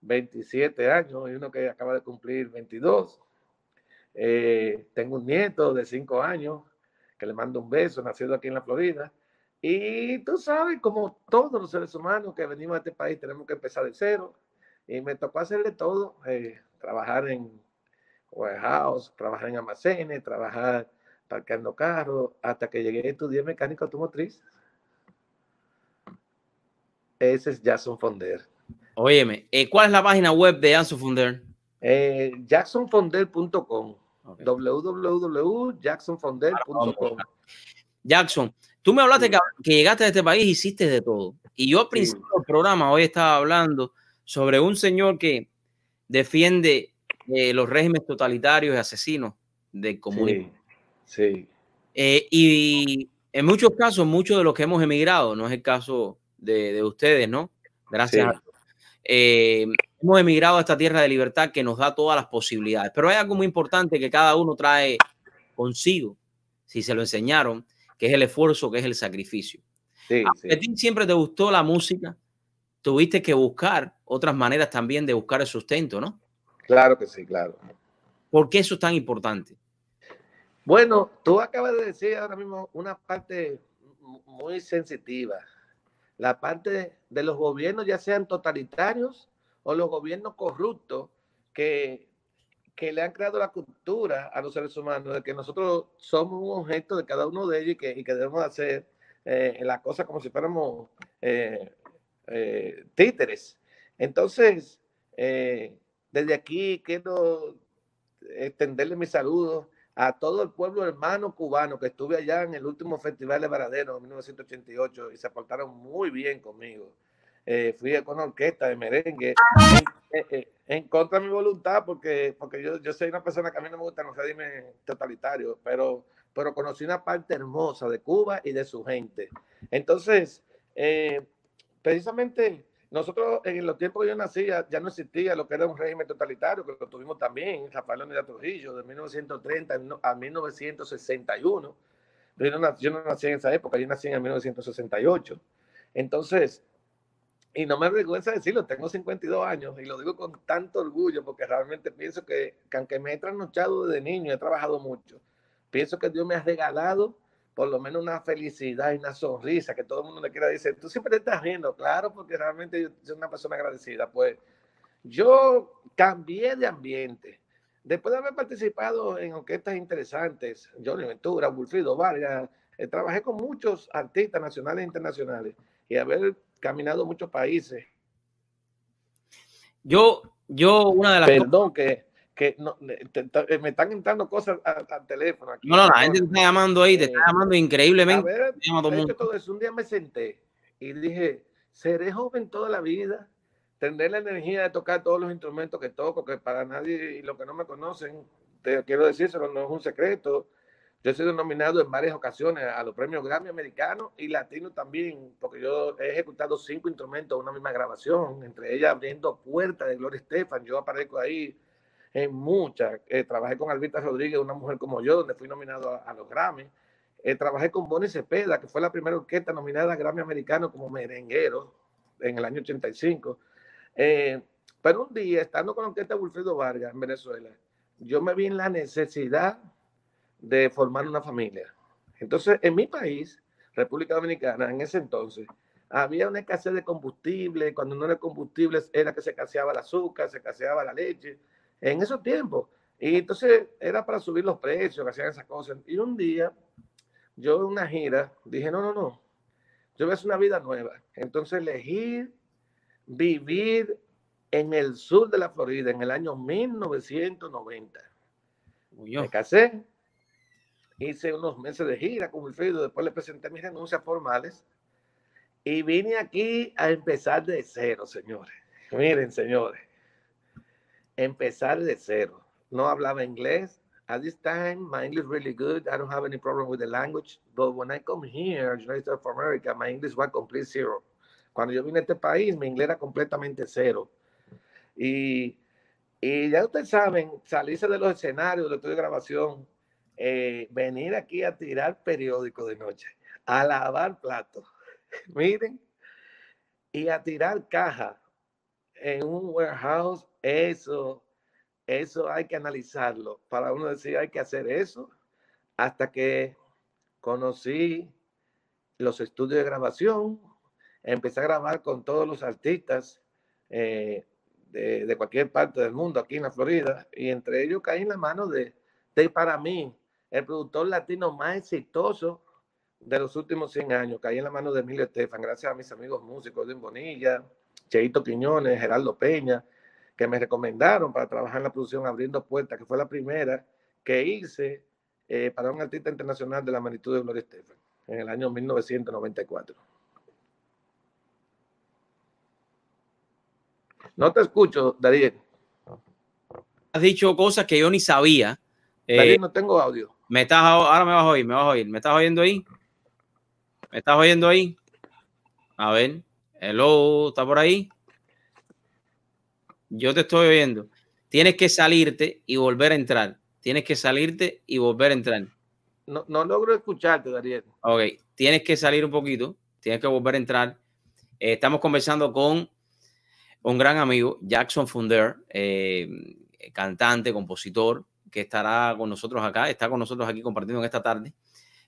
27 años y uno que acaba de cumplir 22. Eh, tengo un nieto de cinco años que le mando un beso, nacido aquí en la Florida. Y tú sabes, como todos los seres humanos que venimos a este país, tenemos que empezar de cero. Y me tocó hacerle todo, eh, trabajar en warehouse, trabajar en almacenes, trabajar parqueando carros, hasta que llegué a estudiar mecánica automotriz. Ese es Jackson Fonder. Óyeme, eh, ¿cuál es la página web de Jackson Fonder? jacksonfonder.com www.jacksonfonder.com. Jackson, tú me hablaste que, llegaste a este país y hiciste de todo. Y yo al principio del programa hoy estaba hablando sobre un señor que defiende eh, los regímenes totalitarios y asesinos del comunismo. Sí. Eh, y en muchos casos, muchos de los que hemos emigrado, no es el caso de, ustedes, ¿no? Gracias eh, hemos emigrado a esta tierra de libertad que nos da todas las posibilidades. Pero hay algo muy importante que cada uno trae consigo, si se lo enseñaron, que es el esfuerzo, que es el sacrificio. a ti siempre te gustó la música, tuviste que buscar otras maneras también de buscar el sustento, ¿no? Claro que sí, claro. ¿Por qué eso es tan importante? Bueno, tú acabas de decir ahora mismo una parte muy sensitiva la parte de los gobiernos, ya sean totalitarios o los gobiernos corruptos, que que le han creado la cultura a los seres humanos de que nosotros somos un objeto de cada uno de ellos y que, debemos hacer eh, las cosas como si fuéramos eh, eh, títeres. Entonces, desde aquí quiero extenderle mis saludos a todo el pueblo hermano cubano que estuve allá en el último festival de Varadero en 1988 y se portaron muy bien conmigo. Fui con orquesta de merengue en contra de mi voluntad, porque, porque yo, yo soy una persona que a mí no me gusta los regímenes totalitarios, pero, pero conocí una parte hermosa de Cuba y de su gente. Entonces, eh, precisamente nosotros en los tiempos que yo nací ya, no existía lo que era un régimen totalitario, que lo tuvimos también, Rafael Leonidas Trujillo, de 1930 a 1961. Yo no, yo no nací en esa época, yo nací en 1968. Entonces, y no me avergüenza decirlo, tengo 52 años y lo digo con tanto orgullo porque realmente pienso que, aunque me he trasnochado desde niño, he trabajado mucho, pienso que Dios me ha regalado por lo menos una felicidad y una sonrisa que todo el mundo le quiera decir, tú siempre te estás riendo, claro, porque realmente yo soy una persona agradecida. Pues yo cambié de ambiente. Después de haber participado en orquestas interesantes, Johnny Ventura, Wilfrido Vargas, eh, trabajé con muchos artistas nacionales e internacionales y haber caminado muchos países. Yo, yo, una de las Perdón, que, que no, eh, me están entrando cosas al, teléfono. Aquí. No, no, la gente te está llamando ahí, te está eh, llamando increíblemente. A ver, todo eso. Un día me senté y dije, seré joven toda la vida, tendré la energía de tocar todos los instrumentos que toco, que para nadie y los que no me conocen, te quiero decírselo, no es un secreto. Yo he sido nominado en varias ocasiones a los premios Grammy americanos y latinos también, porque yo he ejecutado cinco instrumentos en una misma grabación, entre ellas abriendo puertas de Gloria Estefan. Yo aparezco ahí en muchas. Eh, trabajé con Albita Rodríguez, una mujer como yo, donde fui nominado a, los Grammy. Eh, trabajé con Bonnie Cepeda, que fue la primera orquesta nominada a Grammy americano como merenguero en el año 85. Eh, pero un día, estando con la orquesta Wilfredo Vargas en Venezuela, yo me vi en la necesidad de formar una familia. Entonces, en mi país, República Dominicana, en ese entonces, había una escasez de combustible. Cuando no era combustible, era que se caseaba el azúcar, se caseaba la leche. En esos tiempos. Y entonces era para subir los precios, que hacían esas cosas. Y un día, yo en una gira, dije, no, no, no. Yo voy a hacer una vida nueva. Entonces elegí vivir en el sur de la Florida en el año 1990. Me casé, hice unos meses de gira con Wilfrido, después le presenté mis renuncias formales y vine aquí a empezar de cero, señores. Miren, señores, empezar de cero. No hablaba inglés. At this time, my English really good. I don't have any problem with the language. But when I come here, United States of America, my English was complete zero. Cuando yo vine a este país, mi inglés era completamente cero. Y, y ya ustedes saben, salirse de los escenarios, de estudio de grabación, eh, venir aquí a tirar periódico de noche, a lavar platos, miren, y a tirar caja en un warehouse, eso, eso hay que analizarlo para uno decir hay que hacer eso hasta que conocí los estudios de grabación, empecé a grabar con todos los artistas eh, de, de, cualquier parte del mundo aquí en la Florida y entre ellos caí en la mano de, de para mí el productor latino más exitoso de los últimos 100 años. Caí en la mano de Emilio Estefan, gracias a mis amigos músicos de Bonilla, Cheito Quiñones, Geraldo Peña, que me recomendaron para trabajar en la producción Abriendo Puertas, que fue la primera que hice eh, para un artista internacional de la magnitud de Gloria Estefan en el año 1994. No te escucho, Darío. Has dicho cosas que yo ni sabía. Darío, no tengo audio. Me estás, ahora me vas a oír, me vas a oír. ¿Me estás oyendo ahí? ¿Me estás oyendo ahí? A ver. Hello, ¿está por ahí? Yo te estoy oyendo. Tienes que salirte y volver a entrar. Tienes que salirte y volver a entrar. No, no logro escucharte, Daniel. Ok, tienes que salir un poquito. Tienes que volver a entrar. Eh, estamos conversando con un gran amigo, Jackson Funder, eh, cantante, compositor, que estará con nosotros acá, está con nosotros aquí compartiendo en esta tarde,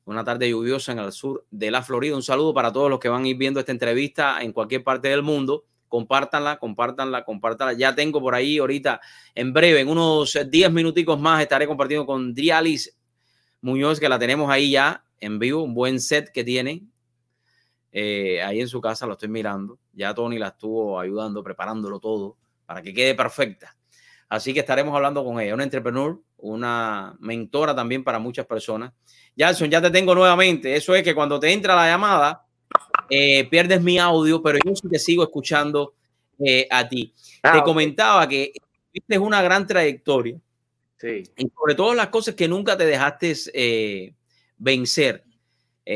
una tarde lluviosa en el sur de la Florida. Un saludo para todos los que van a ir viendo esta entrevista en cualquier parte del mundo. compártanla, compártanla, compártanla. Ya tengo por ahí ahorita, en breve, en unos 10 minuticos más, estaré compartiendo con Drialis Muñoz, que la tenemos ahí ya en vivo, un buen set que tiene. Eh, ahí en su casa lo estoy mirando. Ya Tony la estuvo ayudando, preparándolo todo para que quede perfecta. Así que estaremos hablando con ella, una entrepreneur, una mentora también para muchas personas. Jason, ya te tengo nuevamente. Eso es que cuando te entra la llamada, eh, pierdes mi audio, pero yo sí te sigo escuchando eh, a ti. Ah, te comentaba que tienes una gran trayectoria. Sí. Y sobre todo las cosas que nunca te dejaste eh, vencer.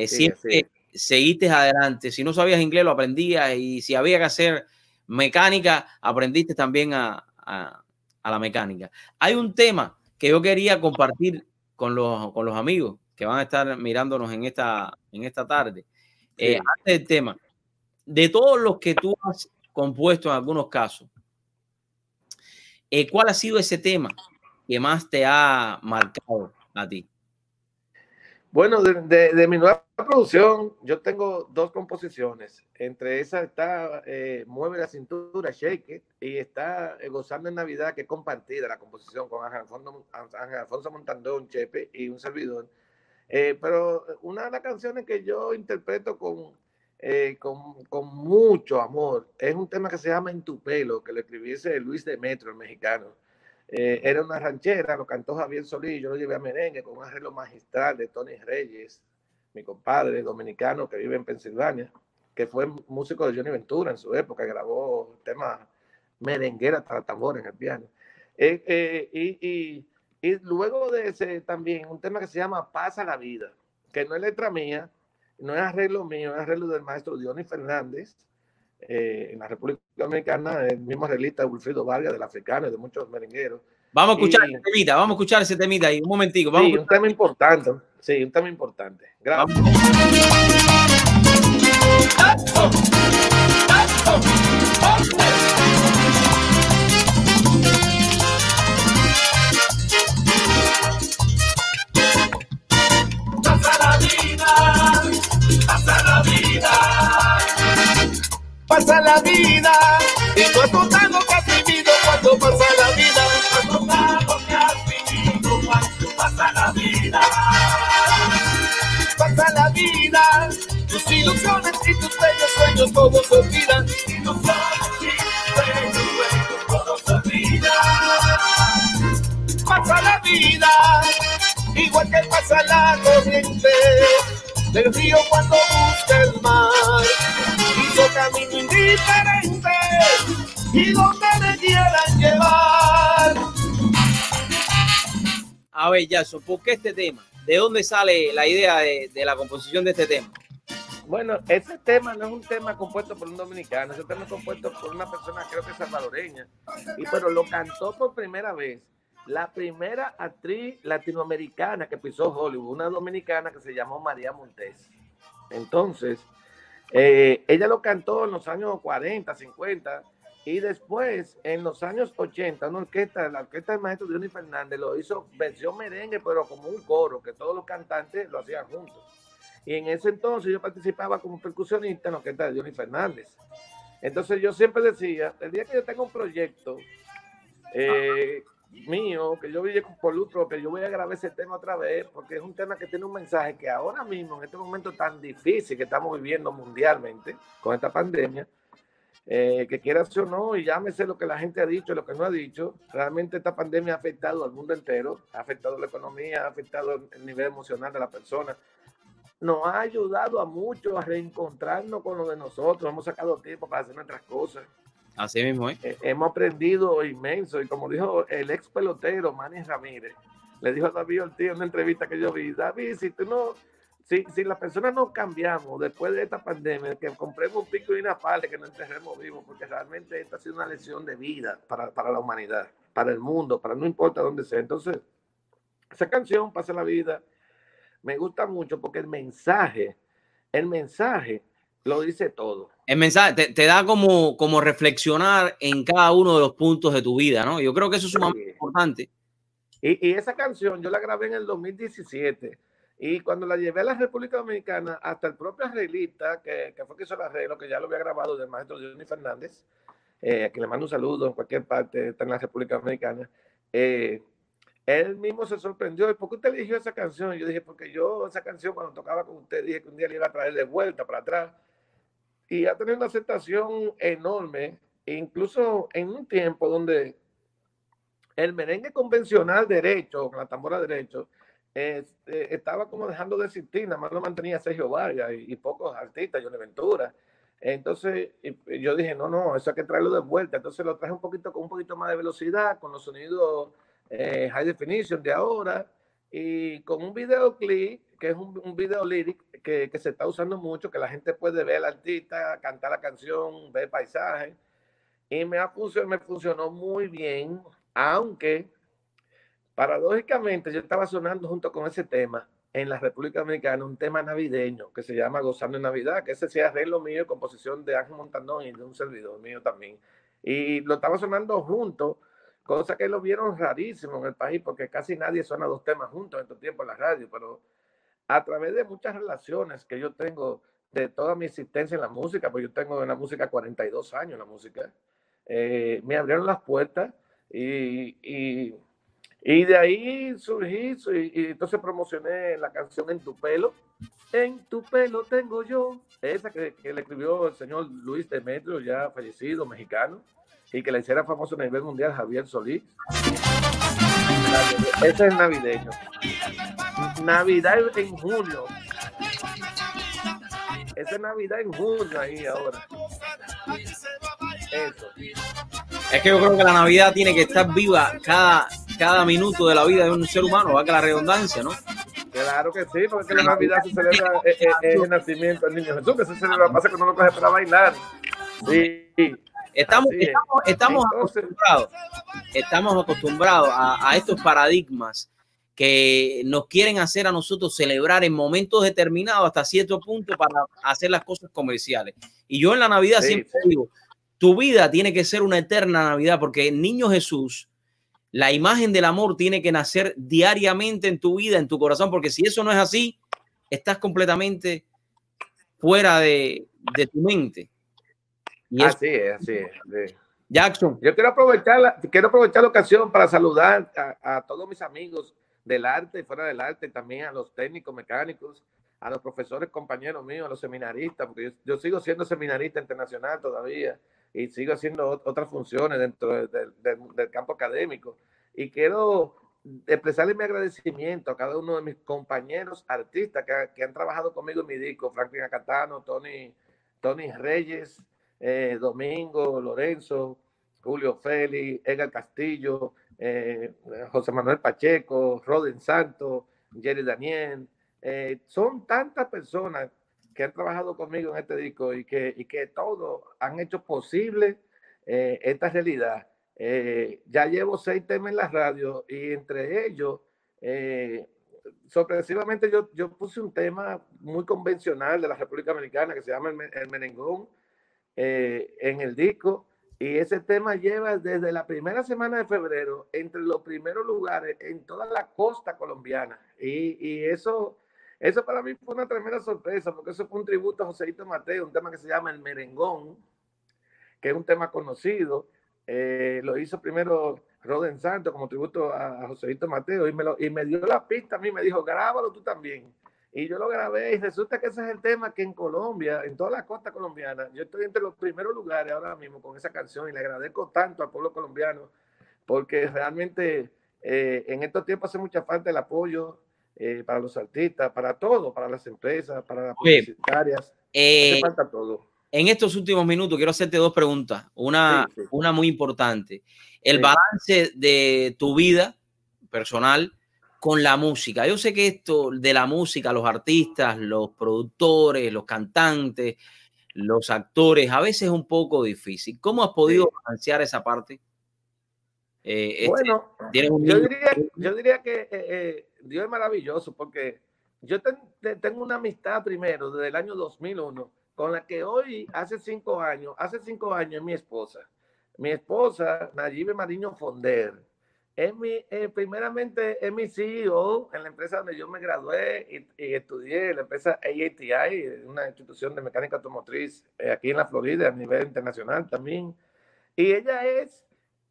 siempre seguiste adelante. Si no sabías inglés, lo aprendías. Y si había que hacer mecánica, aprendiste también a, la mecánica. Hay un tema que yo quería compartir con los, con los amigos que van a estar mirándonos en esta, en esta tarde. Eh, antes del tema, de todos los que tú has compuesto en algunos casos, eh, ¿cuál ha sido ese tema que más te ha marcado a ti? Bueno, de, mi nueva producción, yo tengo dos composiciones. Entre esas está eh, Mueve la cintura, Shake It, y está Gozando en Navidad, que es compartida la composición con Alfonso, Alfonso Montandón, Chepe y un servidor. Eh, pero una de las canciones que yo interpreto con, eh, con, con, mucho amor es un tema que se llama En tu pelo, que lo escribiese Luis Demetrio, el mexicano. Eh, era una ranchera, lo cantó Javier Solís, yo lo llevé a merengue con un arreglo magistral de Tony Reyes, mi compadre dominicano que vive en Pensilvania, que fue músico de Johnny Ventura en su época, grabó temas merenguera para tambor en el piano. y, y y luego de ese también un tema que se llama Pasa la vida, que no es letra mía, no es arreglo mío, es arreglo del maestro Dionis Fernández, eh, en la República Dominicana, el mismo arreglista Wilfrido Vargas, del africano y de muchos merengueros. Vamos a escuchar ese temita, vamos a escuchar ese temita ahí, un momentico. Vamos sí, un tema importante, sí, un tema importante. Gracias. Pasa la vida y no notado que has vivido cuando pasa la vida. Has vivido cuando pasa la vida. Pasa la vida, tus ilusiones y tus bellos sueños todos se olvidan. Ilusiones y bellos sueños todos se olvidan. Pasa la vida, igual que pasa la corriente del río cuando busca el mar. Yo camino indiferente y donde me quieran llevar. A ver, Jason, ¿por qué este tema? ¿De dónde sale la idea de, de la composición de este tema? Bueno, ese tema no es un tema compuesto por un dominicano, ese tema es compuesto por una persona, creo que salvadoreña, y pero lo cantó por primera vez la primera actriz latinoamericana que pisó Hollywood, una dominicana que se llamó María Montes. Entonces, eh, ella lo cantó en los años 40, 50 y después en los años 80, una orquesta, la orquesta del maestro Johnny Fernández lo hizo versión merengue, pero como un coro, que todos los cantantes lo hacían juntos. Y en ese entonces yo participaba como percusionista en la orquesta de Johnny Fernández. Entonces yo siempre decía, el día que yo tenga un proyecto eh, mío, que yo vi por otro, que yo voy a grabar ese tema otra vez, porque es un tema que tiene un mensaje que ahora mismo, en este momento tan difícil que estamos viviendo mundialmente con esta pandemia, eh, que quieras o no, y llámese lo que la gente ha dicho, lo que no ha dicho, realmente esta pandemia ha afectado al mundo entero, ha afectado la economía, ha afectado el nivel emocional de la persona, nos ha ayudado a muchos a reencontrarnos con lo de nosotros, hemos sacado tiempo para hacer nuestras cosas. Así mismo, ¿eh? ¿eh? Hemos aprendido inmenso y como dijo el ex pelotero Manny Ramírez, le dijo a David Ortiz en una entrevista que yo vi, David, si tú no, si, si las personas no cambiamos después de esta pandemia, que compremos un pico y una que no enterremos vivos, porque realmente esta ha sido una lección de vida para, para la humanidad, para el mundo, para no importa dónde sea. Entonces, esa canción, Pasa la Vida, me gusta mucho porque el mensaje, el mensaje lo dice todo. El mensaje te, da como, como reflexionar en cada uno de los puntos de tu vida, ¿no? Yo creo que eso es sumamente importante. Y, y, esa canción yo la grabé en el 2017 Y cuando la llevé a la República Dominicana, hasta el propio arreglista, que, que fue que hizo el arreglo, que ya lo había grabado del maestro Johnny Fernández, eh, a quien le mando un saludo en cualquier parte, está en la República Dominicana, eh, él mismo se sorprendió. ¿Y por qué usted eligió esa canción? Yo dije, porque yo esa canción cuando tocaba con usted dije que un día le iba a traer de vuelta para atrás. Y ha tenido una aceptación enorme, incluso en un tiempo donde el merengue convencional derecho, con la tambora derecho, este, estaba como dejando de existir, nada más lo mantenía Sergio Vargas y, pocos artistas, Johnny Ventura. Entonces yo dije, no, no, eso hay que traerlo de vuelta. Entonces lo traje un poquito con un poquito más de velocidad, con los sonidos eh, high definition de ahora y con un videoclip que es un, un video lyric que, que, se está usando mucho, que la gente puede ver al artista, cantar la canción, ver paisaje. Y me, ha funcionado, me funcionó muy bien, aunque paradójicamente yo estaba sonando junto con ese tema en la República Dominicana un tema navideño que se llama Gozando en Navidad, que ese sí arreglo mío, composición de Ángel Montanón y de un servidor mío también. Y lo estaba sonando junto cosa que lo vieron rarísimo en el país, porque casi nadie suena dos temas juntos en todo tiempo en la radio, pero a través de muchas relaciones que yo tengo de toda mi existencia en la música, pues yo tengo en la música 42 años la música, eh, me abrieron las puertas y, y, y de ahí surgí y, y, entonces promocioné la canción En tu pelo. En tu pelo tengo yo, esa que, que le escribió el señor Luis Demetrio, ya fallecido, mexicano y que le hiciera famoso a nivel mundial Javier Solís. Ese es navideño. Navidad en junio. Esa es Navidad en junio ahí ahora. Eso. Es que yo creo que la Navidad tiene que estar viva cada, cada minuto de la vida de un ser humano, va que la redundancia, ¿no? Claro que sí, porque la Navidad se celebra es, eh, eh, el nacimiento del niño Jesús, que se celebra, pasa que no lo para bailar. Sí. Estamos, estamos, acostumbrados, estamos acostumbrados a, estos paradigmas que nos quieren hacer a nosotros celebrar en momentos determinados hasta cierto punto para hacer las cosas comerciales. Y yo en la Navidad siempre digo, tu vida tiene que ser una eterna Navidad porque el niño Jesús, la imagen del amor tiene que nacer diariamente en tu vida, en tu corazón, porque si eso no es así, estás completamente fuera de, de tu mente. Y así es, así es. Jackson. Yo quiero aprovechar la, quiero aprovechar la ocasión para saludar a, todos mis amigos del arte y fuera del arte, también a los técnicos mecánicos, a los profesores, compañeros míos, a los seminaristas, porque yo, sigo siendo seminarista internacional todavía y sigo haciendo otras funciones dentro del campo académico. Y quiero expresarle mi agradecimiento a cada uno de mis compañeros artistas que, que han trabajado conmigo en mi disco, Franklin Acatano, Tony, Tony Reyes, eh, Domingo, Lorenzo, Julio Félix, Edgar Castillo, eh, José Manuel Pacheco, Roden Santos, Jerry Daniel. Eh, son tantas personas que han trabajado conmigo en este disco y que, y que todos han hecho posible esta realidad. ya llevo seis temas en la radio y entre ellos, sorpresivamente yo, yo puse un tema muy convencional de la República Americana que se llama el, el Merengón eh, en el disco y ese tema lleva desde la primera semana de febrero entre los primeros lugares en toda la costa colombiana. Y, y, eso, eso para mí fue una tremenda sorpresa, porque eso fue un tributo a Joséito Mateo, un tema que se llama El Merengón, que es un tema conocido. Eh, lo hizo primero Roden Santos como tributo a, a Joséito Mateo y me, lo, y me dio la pista a mí, me dijo, grábalo tú también. Y yo lo grabé y resulta que ese es el tema que en Colombia, en toda la costa colombiana, yo estoy entre los primeros lugares ahora mismo con esa canción y le agradezco tanto al pueblo colombiano porque realmente eh, en estos tiempos hace mucha falta el apoyo eh, para los artistas, para todo, para las empresas, para las publicitarias. Eh, falta todo. En estos últimos minutos quiero hacerte dos preguntas. Una, una muy importante. El balance de tu vida personal con la música. Yo sé que esto de la música, los artistas, los productores, los cantantes, los actores, a veces es un poco difícil. ¿Cómo has podido balancear esa parte? Eh, este, bueno, yo, diría, yo, diría, que eh, eh, Dios es maravilloso porque yo tengo una amistad primero desde el año 2001 con la que hoy, hace cinco años, hace cinco años es mi esposa. Mi esposa, Nayibe Mariño Fonder, es mi, eh, primeramente es mi CEO en la empresa donde yo me gradué y, y estudié, la empresa AATI, una institución de mecánica automotriz eh, aquí en la Florida a nivel internacional también. Y ella es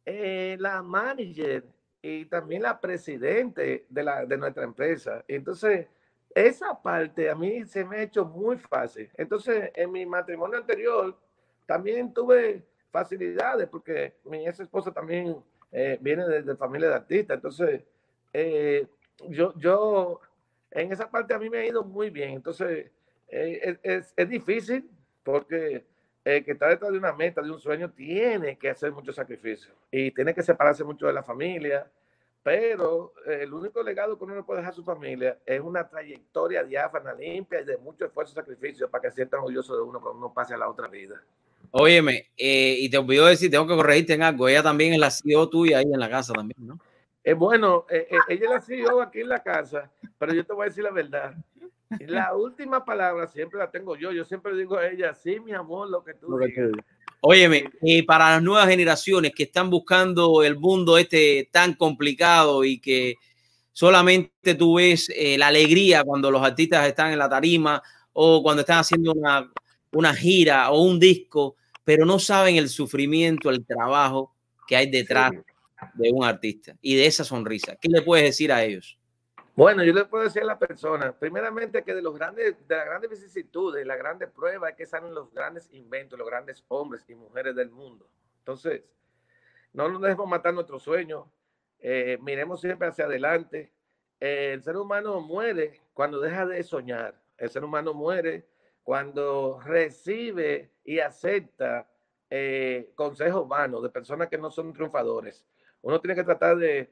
eh, la manager y también la presidente de, la, de nuestra empresa. Entonces, esa parte a mí se me ha hecho muy fácil. Entonces, en mi matrimonio anterior también tuve facilidades porque mi ex esposa también eh, viene de, familia de artistas. Entonces, eh, yo, yo, en esa parte a mí me ha ido muy bien. Entonces, eh, es, es, difícil porque el que está detrás de una meta, de un sueño, tiene que hacer mucho sacrificio y tiene que separarse mucho de la familia. Pero el único legado que uno no puede dejar a su familia es una trayectoria diáfana, limpia y de mucho esfuerzo y sacrificio para que sientan orgullosos de uno cuando uno pase a la otra vida. Óyeme, eh, y te olvidó decir, tengo que corregirte en algo. Ella también es la CEO tuya ahí en la casa también, ¿no? Eh, bueno, eh, ella es la CEO aquí en la casa, pero yo te voy a decir la verdad. La última palabra siempre la tengo yo. Yo siempre digo a ella, sí, mi amor, lo que tú digas. Óyeme, y para las nuevas generaciones que están buscando el mundo este tan complicado y que solamente tú ves la alegría cuando los artistas están en la tarima o cuando están haciendo una, una gira o un disco, pero no saben el sufrimiento, el trabajo que hay detrás de un artista y de esa sonrisa. ¿Qué le puedes decir a ellos? Bueno, yo le puedo decir a la persona, primeramente que de los grandes, de las grandes vicisitudes, la grande prueba es que salen los grandes inventos, los grandes hombres y mujeres del mundo. Entonces, no nos dejemos matar nuestros sueños, eh, miremos siempre hacia adelante. el ser humano muere cuando deja de soñar. El ser humano muere cuando recibe y acepta eh, consejos vanos de personas que no son triunfadores. Uno tiene que tratar de,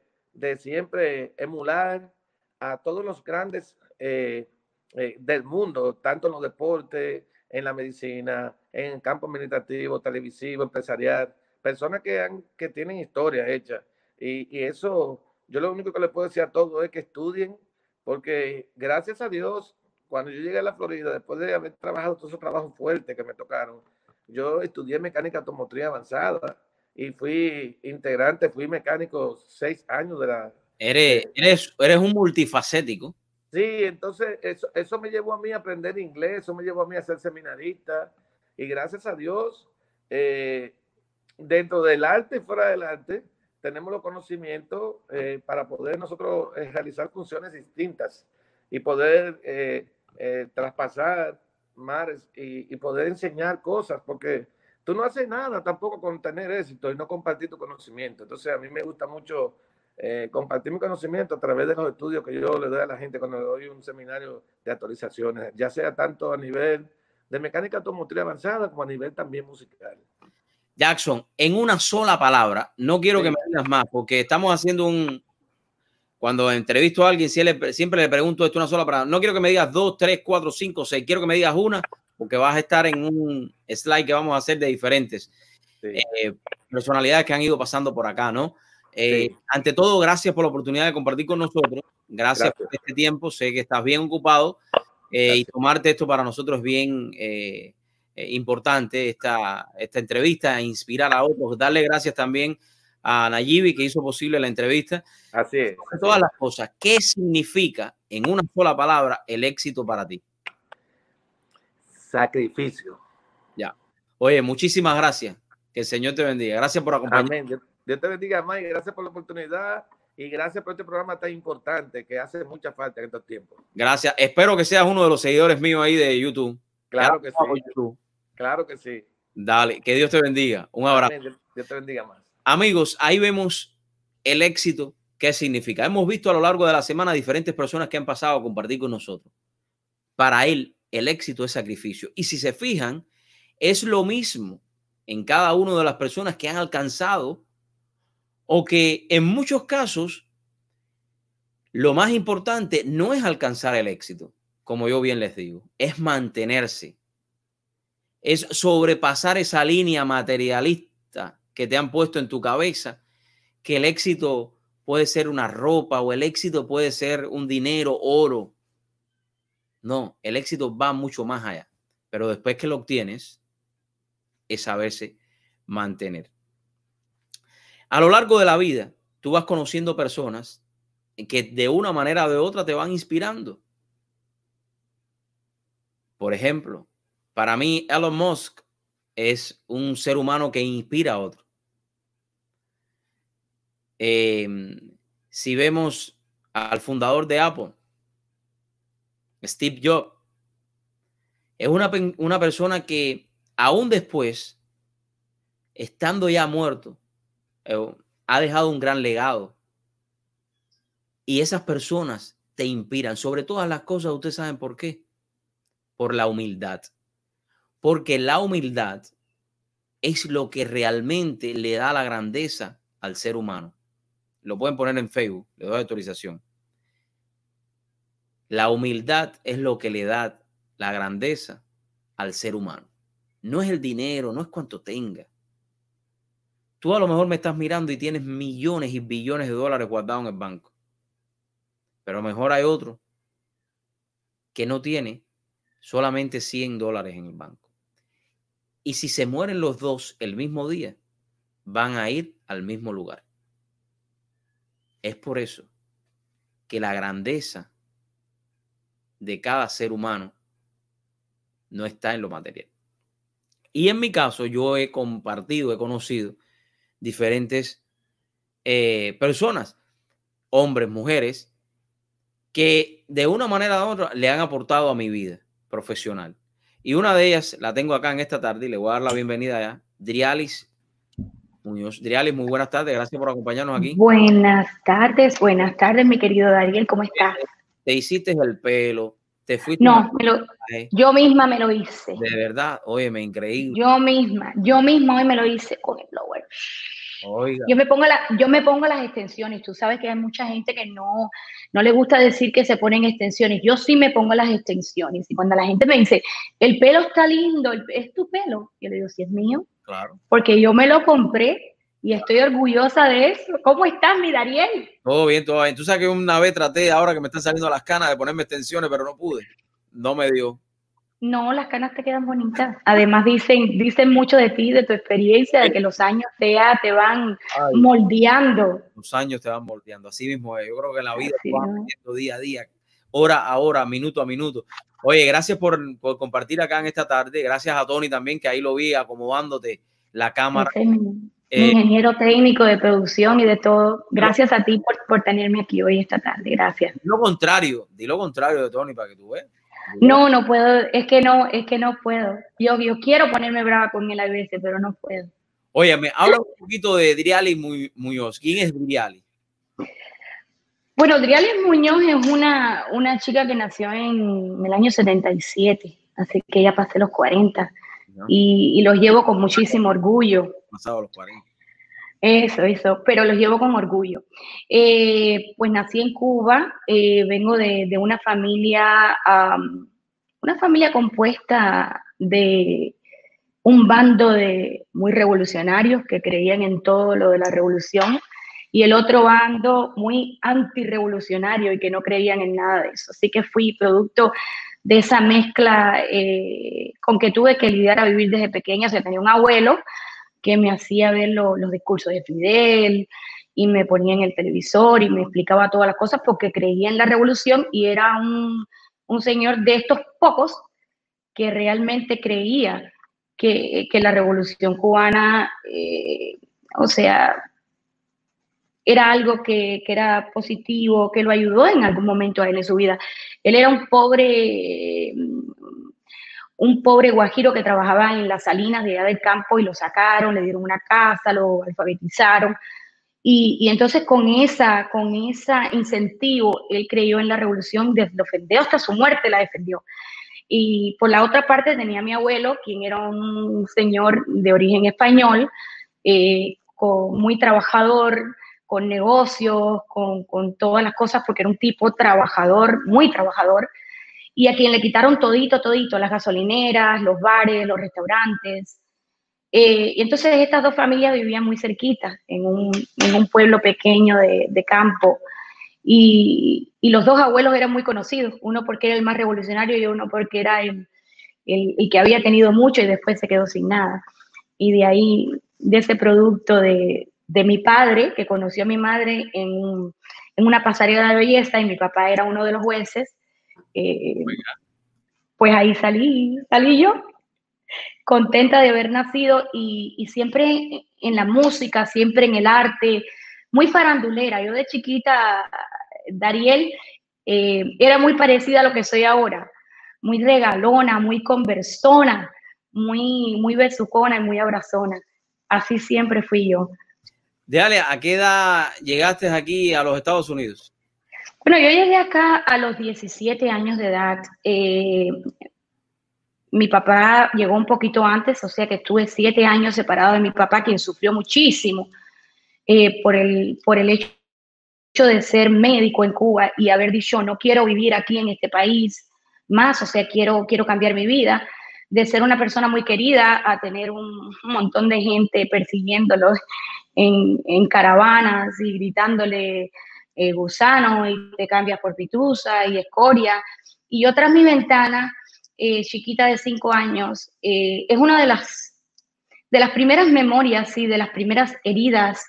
siempre emular a todos los grandes eh, eh, del mundo, tanto en los deportes, en la medicina, en el campo administrativo, televisivo, empresarial, personas que, han, que tienen historia hecha. Y, y eso, yo lo único que le puedo decir a todos es que estudien, porque gracias a Dios cuando yo llegué a la Florida, después de haber trabajado todos esos trabajos fuertes que me tocaron, yo estudié mecánica automotriz avanzada y fui integrante, fui mecánico seis años de la... Eres, eres, eres un multifacético. Sí, entonces eso, eso me llevó a mí a aprender inglés, eso me llevó a mí a ser seminarista y gracias a Dios, eh, dentro del arte y fuera del arte, tenemos los conocimientos eh, para poder nosotros eh, realizar funciones distintas y poder eh, traspasar mares y, poder enseñar cosas, porque tú no haces nada tampoco con tener éxito y no compartir tu conocimiento. Entonces a mí me gusta mucho eh, compartir mi conocimiento a través de los estudios que yo le doy a la gente cuando le doy un seminario de actualizaciones, ya sea tanto a nivel de mecánica automotriz avanzada como a nivel también musical. Jackson, en una sola palabra, no quiero que me digas más, porque estamos haciendo un, cuando entrevisto a alguien, siempre le pregunto esto una sola palabra. No quiero que me digas dos, tres, cuatro, cinco, seis. Quiero que me digas una, porque vas a estar en un slide que vamos a hacer de diferentes eh, personalidades que han ido pasando por acá, ¿no? Eh, ante todo, gracias por la oportunidad de compartir con nosotros. Gracias, por este tiempo. Sé que estás bien ocupado eh, y tomarte esto para nosotros es bien importante, esta, esta entrevista, inspirar a otros. Darle gracias también a Nayibi que hizo posible la entrevista. Así es. todas las cosas, ¿qué significa en una sola palabra el éxito para ti? Sacrificio. Ya. Oye, muchísimas gracias. Que el Señor te bendiga. Gracias por acompañarme. Amén. Dios te bendiga, Mike. Gracias por la oportunidad y gracias por este programa tan importante que hace mucha falta en estos tiempos. Gracias. Espero que seas uno de los seguidores míos ahí de YouTube. Claro que sí. Claro que sí. Dale, que Dios te bendiga. Un abrazo. Dios te bendiga más. Amigos, ahí vemos el éxito, qué significa. Hemos visto a lo largo de la semana diferentes personas que han pasado a compartir con nosotros. Para él, el éxito es sacrificio. Y si se fijan, es lo mismo en cada una de las personas que han alcanzado o que en muchos casos lo más importante no es alcanzar el éxito, como yo bien les digo, es mantenerse, es sobrepasar esa línea materialista que te han puesto en tu cabeza que el éxito puede ser una ropa o el éxito puede ser un dinero, oro. No, el éxito va mucho más allá. Pero después que lo obtienes, es saberse mantener. A lo largo de la vida, tú vas conociendo personas que de una manera o de otra te van inspirando. Por ejemplo, para mí Elon Musk es un ser humano que inspira a otro. Em, si vemos al fundador de Apple, Steve Jobs, es una, una persona que aún después, estando ya muerto, eh, ha dejado un gran legado. Y esas personas te inspiran. Sobre todas las cosas, ustedes saben por qué. Por la humildad. Porque la humildad es lo que realmente le da la grandeza al ser humano. Lo pueden poner en Facebook, le doy autorización. La humildad es lo que le da la grandeza al ser humano. No es el dinero, no es cuanto tenga. Tú a lo mejor me estás mirando y tienes millones y billones de dólares guardados en el banco. Pero a lo mejor hay otro que no tiene solamente 100 dólares en el banco. Y si se mueren los dos el mismo día, van a ir al mismo lugar. Es por eso que la grandeza de cada ser humano no está en lo material. Y en mi caso, yo he compartido, he conocido diferentes eh, personas, hombres, mujeres, que de una manera u otra le han aportado a mi vida profesional. Y una de ellas la tengo acá en esta tarde y le voy a dar la bienvenida ya, Drialis Muñoz. Drialis, muy buenas tardes, gracias por acompañarnos aquí. Buenas tardes, buenas tardes, mi querido Dariel, ¿cómo estás? Te hiciste el pelo, te fuiste. No, yo misma me lo hice. De verdad, óyeme, increíble. Yo misma, yo misma hoy me lo hice con el blower. Oiga. Yo me pongo la, yo me pongo las extensiones. Tú sabes que hay mucha gente que no, no le gusta decir que se ponen extensiones. Yo sí me pongo las extensiones. Y cuando la gente me dice, el pelo está lindo, es tu pelo, yo le digo, si es mío. Claro. Porque yo me lo compré y estoy orgullosa de eso. ¿Cómo estás, mi Dariel? Todo bien, todo bien. Tú sabes que una vez traté, ahora que me están saliendo las canas, de ponerme extensiones, pero no pude. No me dio. No, las canas te quedan bonitas. Además dicen, dicen mucho de ti, de tu experiencia, de que los años te, te van moldeando. Los años te van moldeando, así mismo es. Yo creo que la vida va día a día, hora a hora, minuto a minuto. Oye, gracias por, por, compartir acá en esta tarde. Gracias a Tony también, que ahí lo vi acomodándote la cámara. Eh, ingeniero técnico de producción y de todo. Gracias a ti por, por tenerme aquí hoy esta tarde. Gracias. Lo contrario, di lo contrario de Tony para que tú veas. No, no puedo, es que no, es que no puedo. Yo, yo quiero ponerme brava con él a veces, pero no puedo. Oye, me habla un poquito de Driali Muñoz. ¿Quién es Driali? Bueno, Driali Muñoz es una, una chica que nació en, el año 77, así que ya pasé los 40 y, y, los llevo con muchísimo orgullo. Pasado los 40. Eso, eso, pero los llevo con orgullo. Eh, pues nací en Cuba, eh, vengo de, una familia, una familia compuesta de un bando de muy revolucionarios que creían en todo lo de la revolución y el otro bando muy antirrevolucionario y que no creían en nada de eso. Así que fui producto de esa mezcla eh, con que tuve que lidiar a vivir desde pequeña. O sea, tenía un abuelo que me hacía ver los discursos de Fidel y me ponía en el televisor y me explicaba todas las cosas porque creía en la revolución y era un, señor de estos pocos que realmente creía que, la revolución cubana, eh, o sea, era algo que, que, era positivo, que lo ayudó en algún momento a él en su vida. Él era un pobre un pobre guajiro que trabajaba en las salinas de allá del campo y lo sacaron, le dieron una casa, lo alfabetizaron. Y, entonces con esa, con ese incentivo, él creyó en la revolución, defendió hasta su muerte la defendió. Y por la otra parte tenía a mi abuelo, quien era un señor de origen español, eh, muy trabajador, con negocios, con, con, todas las cosas, porque era un tipo trabajador, muy trabajador, y a quien le quitaron todito, todito, las gasolineras, los bares, los restaurantes. Eh, y entonces estas dos familias vivían muy cerquitas, en un, en un pueblo pequeño de, de campo. Y, y, los dos abuelos eran muy conocidos, uno porque era el más revolucionario y uno porque era el, el, el, que había tenido mucho y después se quedó sin nada. Y de ahí, de ese producto de, de mi padre, que conoció a mi madre en, en una pasarela de belleza y mi papá era uno de los jueces. Eh, pues ahí salí, salí yo, contenta de haber nacido y, y, siempre en la música, siempre en el arte, muy farandulera. Yo de chiquita, Dariel, eh, era muy parecida a lo que soy ahora, muy regalona, muy conversona, muy, muy besucona y muy abrazona. Así siempre fui yo. Dale, ¿a qué edad llegaste aquí a los Estados Unidos? Bueno, yo llegué acá a los 17 años de edad. Eh, mi papá llegó un poquito antes, o sea que estuve siete años separado de mi papá, quien sufrió muchísimo eh, por, el, por el hecho de ser médico en Cuba y haber dicho, no quiero vivir aquí en este país más, o sea, quiero, quiero cambiar mi vida de ser una persona muy querida a tener un montón de gente persiguiéndolo en, caravanas y gritándole eh, gusano y te cambias por pitusa y escoria. Y yo tras mi ventana, eh, chiquita de cinco años, eh, es una de las, de las primeras memorias y de las primeras heridas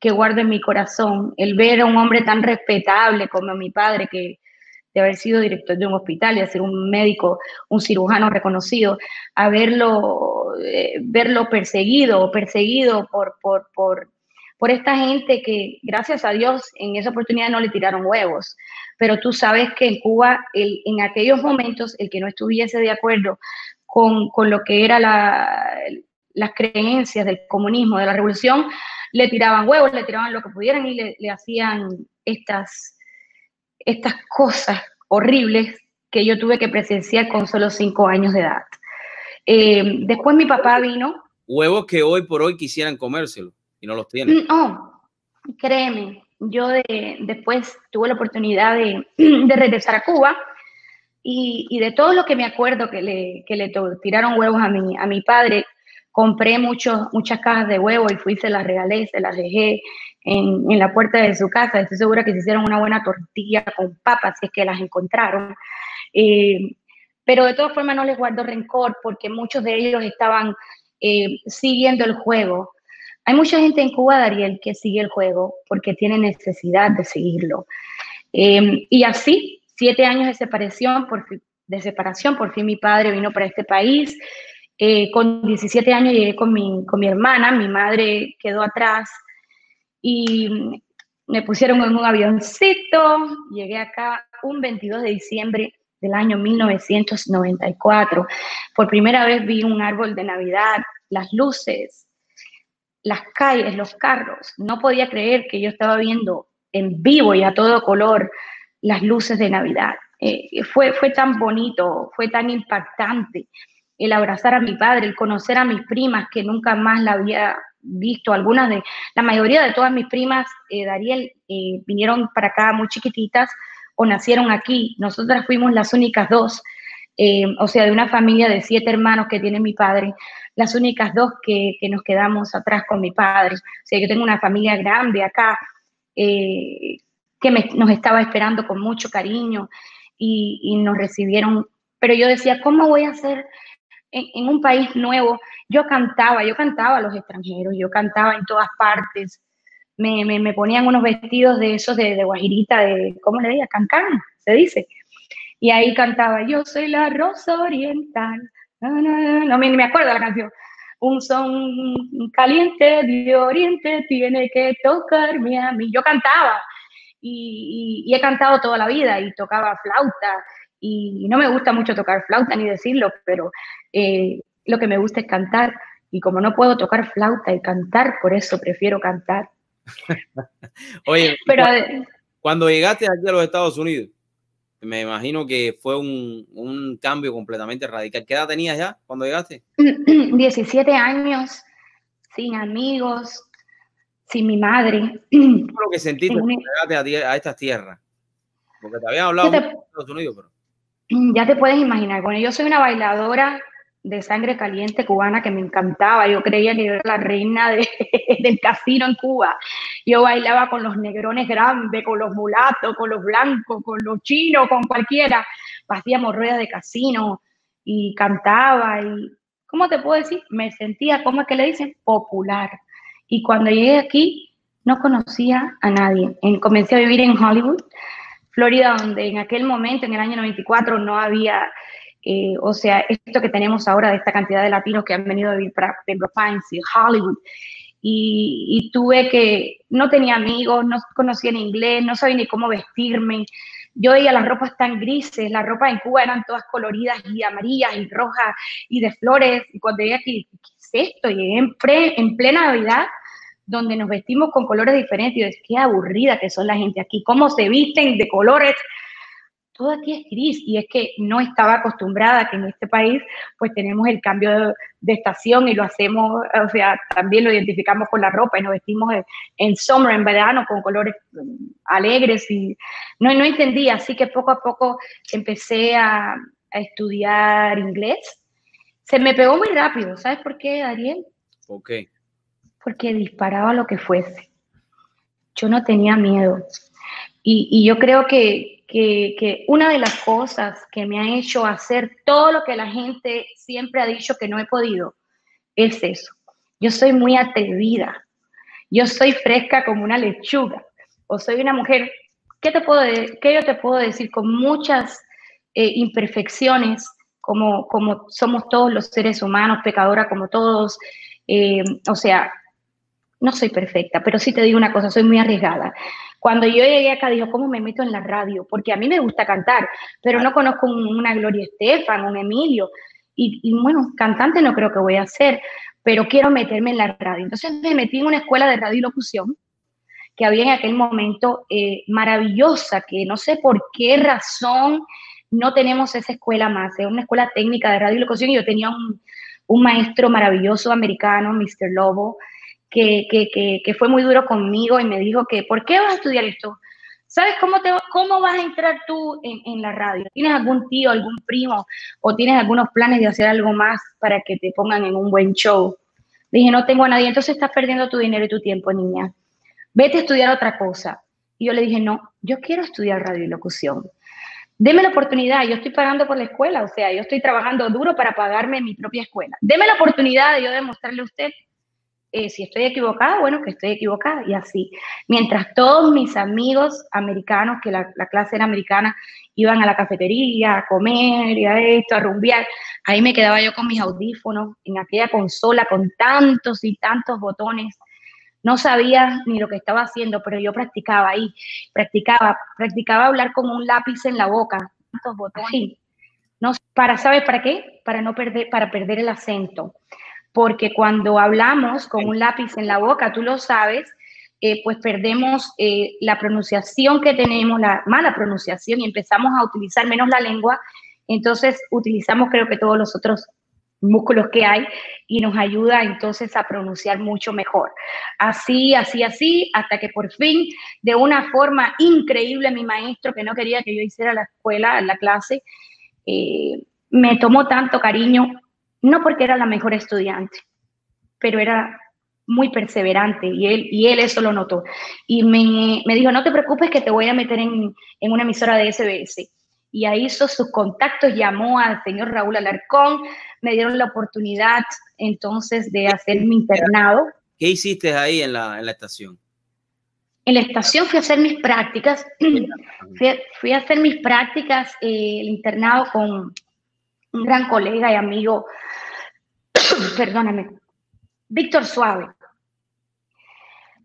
que guardo en mi corazón, el ver a un hombre tan respetable como mi padre, que de haber sido director de un hospital, de ser un médico, un cirujano reconocido, a verlo, verlo perseguido, perseguido por, por, por esta gente que, gracias a Dios, en esa oportunidad no le tiraron huevos. Pero tú sabes que en Cuba, en aquellos momentos, el que no estuviese de acuerdo con, con lo que eran la, las creencias del comunismo, de la revolución, le tiraban huevos, le tiraban lo que pudieran y le, le hacían estas, estas cosas horribles que yo tuve que presenciar con solo cinco años de edad. Eh, después mi papá vino. Huevos que hoy por hoy quisieran comérselo no los tienen. No, mm, oh, créeme, yo de, después tuve la oportunidad de, regresar a Cuba y, de todo lo que me acuerdo que le, que le tiraron huevos a mi, a mi padre, compré muchos, muchas cajas de huevos y fui, se las regalé, se las dejé en, en, la puerta de su casa. Estoy segura que se hicieron una buena tortilla con papas, si es que las encontraron. Eh, pero de todas formas no les guardo rencor porque muchos de ellos estaban eh, siguiendo el juego hay mucha gente en Cuba, Dariel, que sigue el juego porque tiene necesidad de seguirlo. Em, y así, siete años de separación, por, de separación, por fin mi padre vino para este país. Eh, con 17 años llegué con mi, con mi hermana, mi madre quedó atrás y me pusieron en un avioncito. Llegué acá un 22 de diciembre del año 1994. Por primera vez vi un árbol de Navidad, las luces, las calles, los carros. No podía creer que yo estaba viendo en vivo y a todo color las luces de Navidad. Eh, fue, fue tan bonito, fue tan impactante el abrazar a mi padre, el conocer a mis primas que nunca más la había visto. Algunas de, la mayoría de todas mis primas, eh, Dariel, eh, vinieron para acá muy chiquititas o nacieron aquí. Nosotras fuimos las únicas dos, o sea, de una familia de siete hermanos que tiene mi padre las únicas dos que, nos quedamos atrás con mi padre. O sea, yo tengo una familia grande acá eh, que nos estaba esperando con mucho cariño y, nos recibieron. Pero yo decía, ¿cómo voy a hacer en, un país nuevo? Yo cantaba, yo cantaba a los extranjeros, yo cantaba en todas partes. Me, me, ponían unos vestidos de esos de, guajirita, de, ¿cómo le diría? Cancán, se dice. Y ahí cantaba, yo soy la rosa oriental, no, me, me acuerdo la canción. Un son caliente de oriente tiene que tocarme a mí. Yo cantaba y, he cantado toda la vida y tocaba flauta y no me gusta mucho tocar flauta ni decirlo, pero eh, lo que me gusta es cantar y como no puedo tocar flauta y cantar, por eso prefiero cantar. Oye, pero, cuando llegaste aquí a los Estados Unidos, me imagino que fue un, un, cambio completamente radical. ¿Qué edad tenías ya cuando llegaste? 17 años, sin amigos, sin mi madre. ¿Qué lo que sentiste cuando llegaste a, a, estas tierras? Porque te habían hablado de Estados Unidos, pero... Ya te puedes imaginar, bueno, yo soy una bailadora de sangre caliente cubana que me encantaba. Yo creía que era la reina de, del casino en Cuba. Yo bailaba con los negrones grandes, con los mulatos, con los blancos, con los chinos, con cualquiera. Hacíamos ruedas de casino y cantaba y, ¿cómo te puedo decir? Me sentía, ¿cómo es que le dicen? Popular. Y cuando llegué aquí, no conocía a nadie. comencé a vivir en Hollywood, Florida, donde en aquel momento, en el año 94, no había, eh, o sea, esto que tenemos ahora de esta cantidad de latinos que han venido a vivir para Pembroke Pines y Hollywood. Y, tuve que, no tenía amigos, no conocía en inglés, no sabía ni cómo vestirme. Yo veía las ropas tan grises, las ropas en Cuba eran todas coloridas y amarillas y rojas y de flores. Y cuando llegué aquí, ¿qué es esto? En, en plena Navidad donde nos vestimos con colores diferentes. Y yo qué aburrida que son la gente aquí, cómo se visten de colores. Todo aquí es gris y es que no estaba acostumbrada a que en este país pues tenemos el cambio de, estación y lo hacemos, o sea, también lo identificamos con la ropa y nos vestimos en, summer, en verano, con colores mm, alegres y no, no entendía, así que poco a poco empecé a, a estudiar inglés. Se me pegó muy rápido, ¿sabes por qué, Ariel? Ok porque disparaba lo que fuese. Yo no tenía miedo. Y, yo creo que, que, una de las cosas que me ha hecho hacer todo lo que la gente siempre ha dicho que no he podido es eso. Yo soy muy atrevida. Yo soy fresca como una lechuga. O soy una mujer, ¿qué, te puedo, qué yo te puedo decir? Con muchas eh, imperfecciones, como, como somos todos los seres humanos, pecadora como todos. Eh, o sea, no soy perfecta, pero sí te digo una cosa, soy muy arriesgada. Cuando yo llegué acá, dijo, ¿cómo me meto en la radio? Porque a mí me gusta cantar, pero no conozco una Gloria Estefan, un Emilio. Y, bueno, cantante no creo que voy a ser, pero quiero meterme en la radio. Entonces me metí en una escuela de radio y locución que había en aquel momento eh, maravillosa, que no sé por qué razón no tenemos esa escuela más. Es una escuela técnica de radio y locución y yo tenía un maestro maravilloso americano, Mr. Lobo, que, fue muy duro conmigo y me dijo que, ¿por qué vas a estudiar esto? ¿Sabes cómo, te, cómo vas a entrar tú en, la radio? ¿Tienes algún tío, algún primo o tienes algunos planes de hacer algo más para que te pongan en un buen show? dije, no tengo a nadie, entonces estás perdiendo tu dinero y tu tiempo, niña. Vete a estudiar otra cosa. Y yo le dije, no, yo quiero estudiar radio y locución. Deme la oportunidad, yo estoy pagando por la escuela, o sea, yo estoy trabajando duro para pagarme mi propia escuela. Deme la oportunidad de yo demostrarle a usted eh, si estoy equivocada, bueno, que estoy equivocada y así. Mientras todos mis amigos americanos, que la, clase era americana, iban a la cafetería a comer y a esto, a rumbear, ahí me quedaba yo con mis audífonos en aquella consola con tantos y tantos botones. No sabía ni lo que estaba haciendo, pero yo practicaba ahí, practicaba, practicaba hablar con un lápiz en la boca, tantos botones. No, para, ¿sabes para qué? Para no perder, para perder el acento porque cuando hablamos con un lápiz en la boca, tú lo sabes, eh, pues perdemos eh, la pronunciación que tenemos, la mala pronunciación, y empezamos a utilizar menos la lengua, entonces utilizamos creo que todos los otros músculos que hay y nos ayuda entonces a pronunciar mucho mejor. Así, así, así, hasta que por fin, de una forma increíble, mi maestro, que no quería que yo hiciera la escuela, la clase, eh, me tomó tanto cariño no porque era la mejor estudiante, pero era muy perseverante y él, y él eso lo notó. Y me, dijo, no te preocupes que te voy a meter en, una emisora de SBS. Y ahí hizo sus contactos, llamó al señor Raúl Alarcón, me dieron la oportunidad entonces de hacer mi internado. ¿Qué hiciste ahí en la, estación? En la estación fui a hacer mis prácticas, fui, a hacer mis prácticas, eh, el internado con un gran colega y amigo, perdóname, Víctor Suave.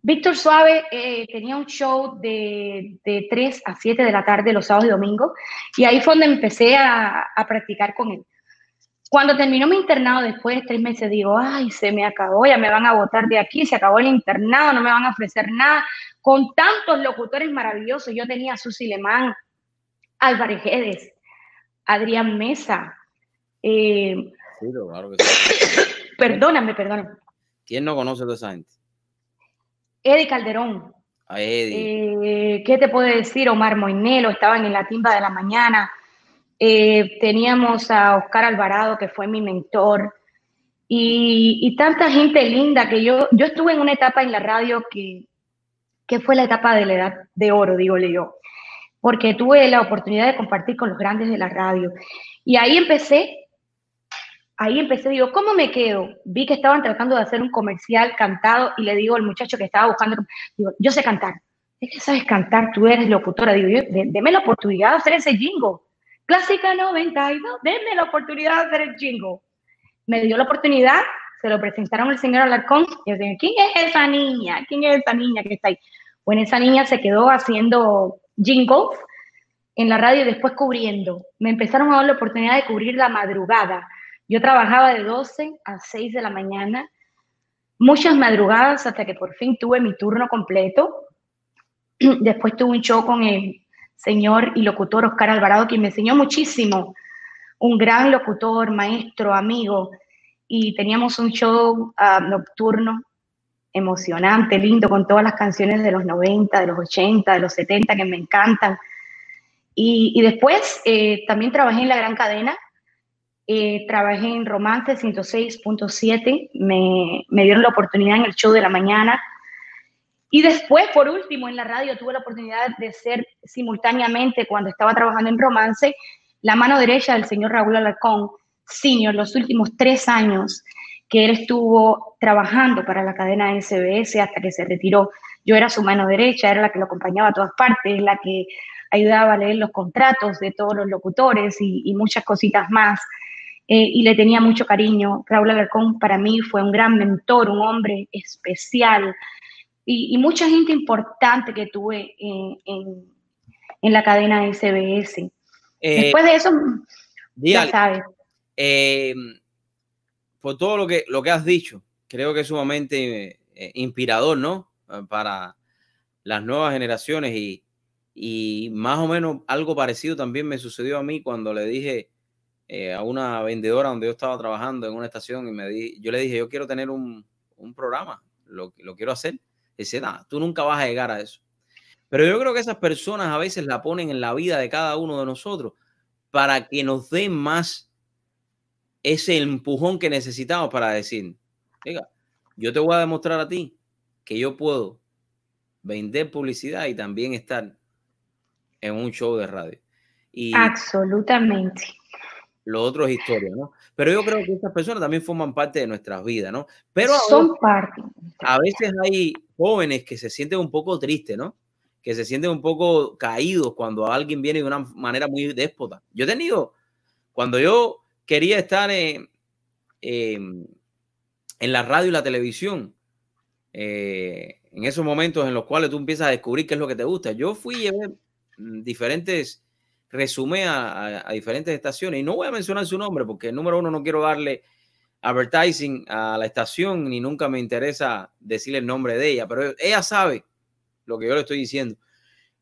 Víctor Suave eh, tenía un show de, de, 3 a 7 de la tarde los sábados y domingos y ahí fue donde empecé a, a, practicar con él. Cuando terminó mi internado, después de tres meses, digo, ay, se me acabó, ya me van a votar de aquí, se acabó el internado, no me van a ofrecer nada. Con tantos locutores maravillosos, yo tenía a Susi Lemán, Álvarez Guedes, Adrián Mesa, eh, perdóname, perdóname. ¿Quién no conoce a esa gente? Eddie Calderón. A Eddie. Eh, ¿Qué te puede decir? Omar Moinelo, estaban en la timba de la mañana. Eh, teníamos a Oscar Alvarado, que fue mi mentor. Y, tanta gente linda que yo, yo estuve en una etapa en la radio que, que fue la etapa de la edad de oro, digo yo, porque tuve la oportunidad de compartir con los grandes de la radio. Y ahí empecé ahí empecé, digo, ¿cómo me quedo? Vi que estaban tratando de hacer un comercial cantado y le digo al muchacho que estaba buscando, digo, yo sé cantar. Es que sabes cantar, tú eres locutora. Digo, yo, deme la oportunidad de hacer ese jingo. Clásica 92, denme la oportunidad de hacer el jingo. Me dio la oportunidad, se lo presentaron al señor Alarcón y yo dije, ¿quién es esa niña? ¿Quién es esa niña que está ahí? Bueno, esa niña se quedó haciendo jingles en la radio y después cubriendo. Me empezaron a dar la oportunidad de cubrir la madrugada. Yo trabajaba de 12 a 6 de la mañana, muchas madrugadas hasta que por fin tuve mi turno completo. Después tuve un show con el señor y locutor Oscar Alvarado, quien me enseñó muchísimo. Un gran locutor, maestro, amigo. Y teníamos un show uh, nocturno emocionante, lindo, con todas las canciones de los 90, de los 80, de los 70 que me encantan. Y, y después eh, también trabajé en la gran cadena, eh, trabajé en Romance 106.7, me, me dieron la oportunidad en el show de la mañana. Y después, por último, en la radio tuve la oportunidad de ser simultáneamente, cuando estaba trabajando en Romance, la mano derecha del señor Raúl Alarcón, senior, los últimos tres años que él estuvo trabajando para la cadena SBS hasta que se retiró. Yo era su mano derecha, era la que lo acompañaba a todas partes, la que ayudaba a leer los contratos de todos los locutores y, y muchas cositas más. Eh, y le tenía mucho cariño. Raúl Alarcón para mí fue un gran mentor, un hombre especial y, y mucha gente importante que tuve en, en, en la cadena SBS. Eh, Después de eso, ya sabes. Eh, por todo lo que, lo que has dicho, creo que es sumamente eh, inspirador, ¿no? Para las nuevas generaciones y, y más o menos algo parecido también me sucedió a mí cuando le dije eh, a una vendedora donde yo estaba trabajando en una estación y me di, yo le dije, yo quiero tener un, un programa, lo, lo, quiero hacer. Y dice, nada, tú nunca vas a llegar a eso. Pero yo creo que esas personas a veces la ponen en la vida de cada uno de nosotros para que nos den más ese empujón que necesitamos para decir, oiga, yo te voy a demostrar a ti que yo puedo vender publicidad y también estar en un show de radio. Y Absolutamente. Lo otro es historia, ¿no? Pero yo creo que estas personas también forman parte de nuestras vidas, ¿no? Pero son parte. A veces hay jóvenes que se sienten un poco tristes, ¿no? Que se sienten un poco caídos cuando alguien viene de una manera muy déspota. Yo he tenido, cuando yo quería estar en, en, en la radio y la televisión, eh, en esos momentos en los cuales tú empiezas a descubrir qué es lo que te gusta. Yo fui y llevé diferentes, resumé a, a, diferentes estaciones y no voy a mencionar su nombre porque, número uno, no quiero darle advertising a la estación ni nunca me interesa decirle el nombre de ella, pero ella sabe lo que yo le estoy diciendo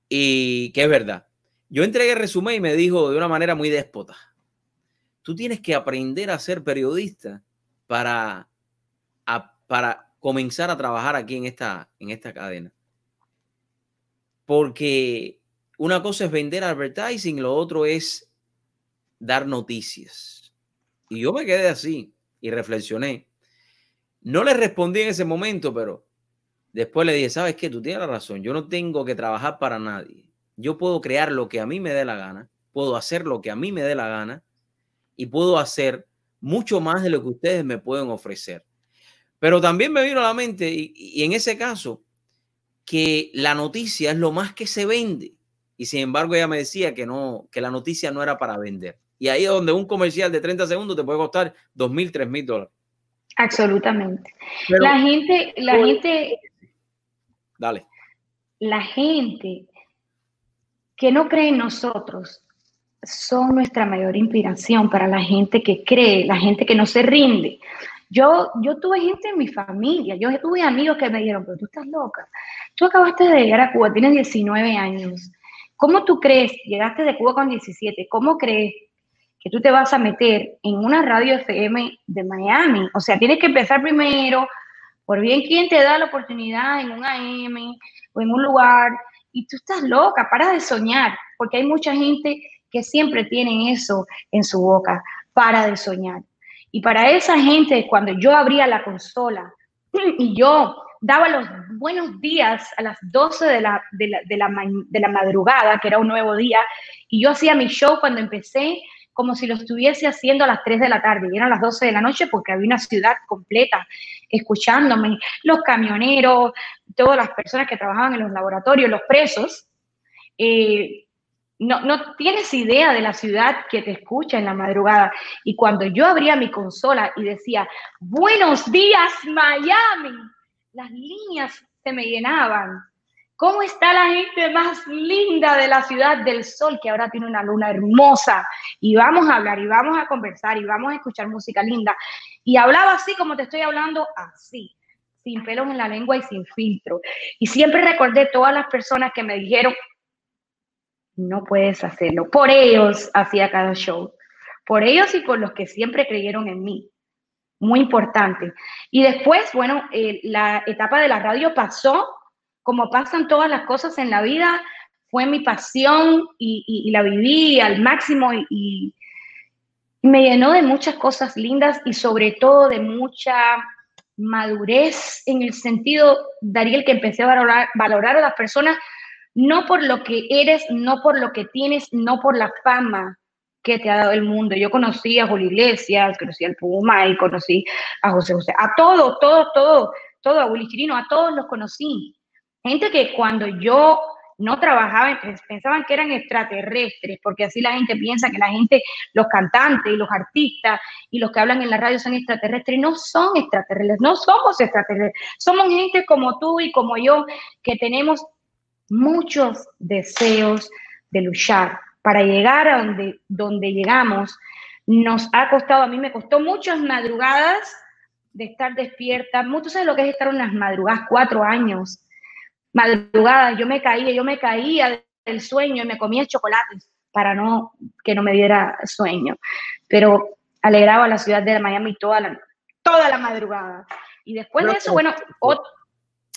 y que es verdad. Yo entregué el resumen y me dijo de una manera muy déspota, tú tienes que aprender a ser periodista para, para comenzar a trabajar aquí en esta, en esta cadena. Porque una cosa es vender advertising, lo otro es dar noticias. Y yo me quedé así y reflexioné. No le respondí en ese momento, pero después le dije, ¿sabes qué? Tú tienes la razón. Yo no tengo que trabajar para nadie. Yo puedo crear lo que a mí me dé la gana, puedo hacer lo que a mí me dé la gana y puedo hacer mucho más de lo que ustedes me pueden ofrecer. Pero también me vino a la mente, y, y en ese caso, que la noticia es lo más que se vende. Y sin embargo, ella me decía que no, que la noticia no era para vender. Y ahí es donde un comercial de 30 segundos te puede costar 2 mil, 3 mil dólares. Absolutamente. Pero, la gente, la pues, gente. Dale. La gente que no cree en nosotros son nuestra mayor inspiración para la gente que cree, la gente que no se rinde. Yo, yo tuve gente en mi familia, yo tuve amigos que me dijeron, pero tú estás loca. Tú acabaste de llegar a Cuba, tienes 19 años. ¿Cómo tú crees, llegaste de Cuba con 17, cómo crees que tú te vas a meter en una radio FM de Miami? O sea, tienes que empezar primero, por bien quién te da la oportunidad en un AM o en un lugar, y tú estás loca, para de soñar, porque hay mucha gente que siempre tienen eso en su boca, para de soñar. Y para esa gente, cuando yo abría la consola y yo daba los buenos días a las 12 de la, de la, de la, de la madrugada, que era un nuevo día, y yo hacía mi show cuando empecé como si lo estuviese haciendo a las 3 de la tarde y eran las 12 de la noche porque había una ciudad completa escuchándome, los camioneros, todas las personas que trabajaban en los laboratorios, los presos. Eh, no, no tienes idea de la ciudad que te escucha en la madrugada. Y cuando yo abría mi consola y decía, buenos días Miami, las líneas se me llenaban ¿Cómo está la gente más linda de la ciudad del sol que ahora tiene una luna hermosa? Y vamos a hablar y vamos a conversar y vamos a escuchar música linda. Y hablaba así como te estoy hablando, así, sin pelos en la lengua y sin filtro. Y siempre recordé todas las personas que me dijeron, no puedes hacerlo. Por ellos hacía cada show. Por ellos y por los que siempre creyeron en mí. Muy importante. Y después, bueno, eh, la etapa de la radio pasó como pasan todas las cosas en la vida, fue mi pasión y, la viví al máximo y, me llenó de muchas cosas lindas y sobre todo de mucha madurez en el sentido, Dariel, que empecé a valorar, valorar a las personas no por lo que eres, no por lo que tienes, no por la fama que te ha dado el mundo. Yo conocí a Julio Iglesias, conocí al Puma y conocí a José José, a todos, todos, todos, todo, a Willy Chirino, a todos los conocí. Gente que cuando yo no trabajaba, pensaban que eran extraterrestres, porque así la gente piensa que la gente, los cantantes y los artistas y los que hablan en la radio son extraterrestres. No son extraterrestres, no somos extraterrestres. Somos gente como tú y como yo que tenemos muchos deseos de luchar para llegar a donde, donde llegamos. Nos ha costado, a mí me costó muchas madrugadas de estar despierta. Muchos saben lo que es estar unas madrugadas, cuatro años madrugada, yo me caía, yo me caía del sueño y me comía chocolates para no que no me diera sueño. Pero alegraba a la ciudad de Miami toda la, toda la madrugada. Y después de eso, bueno,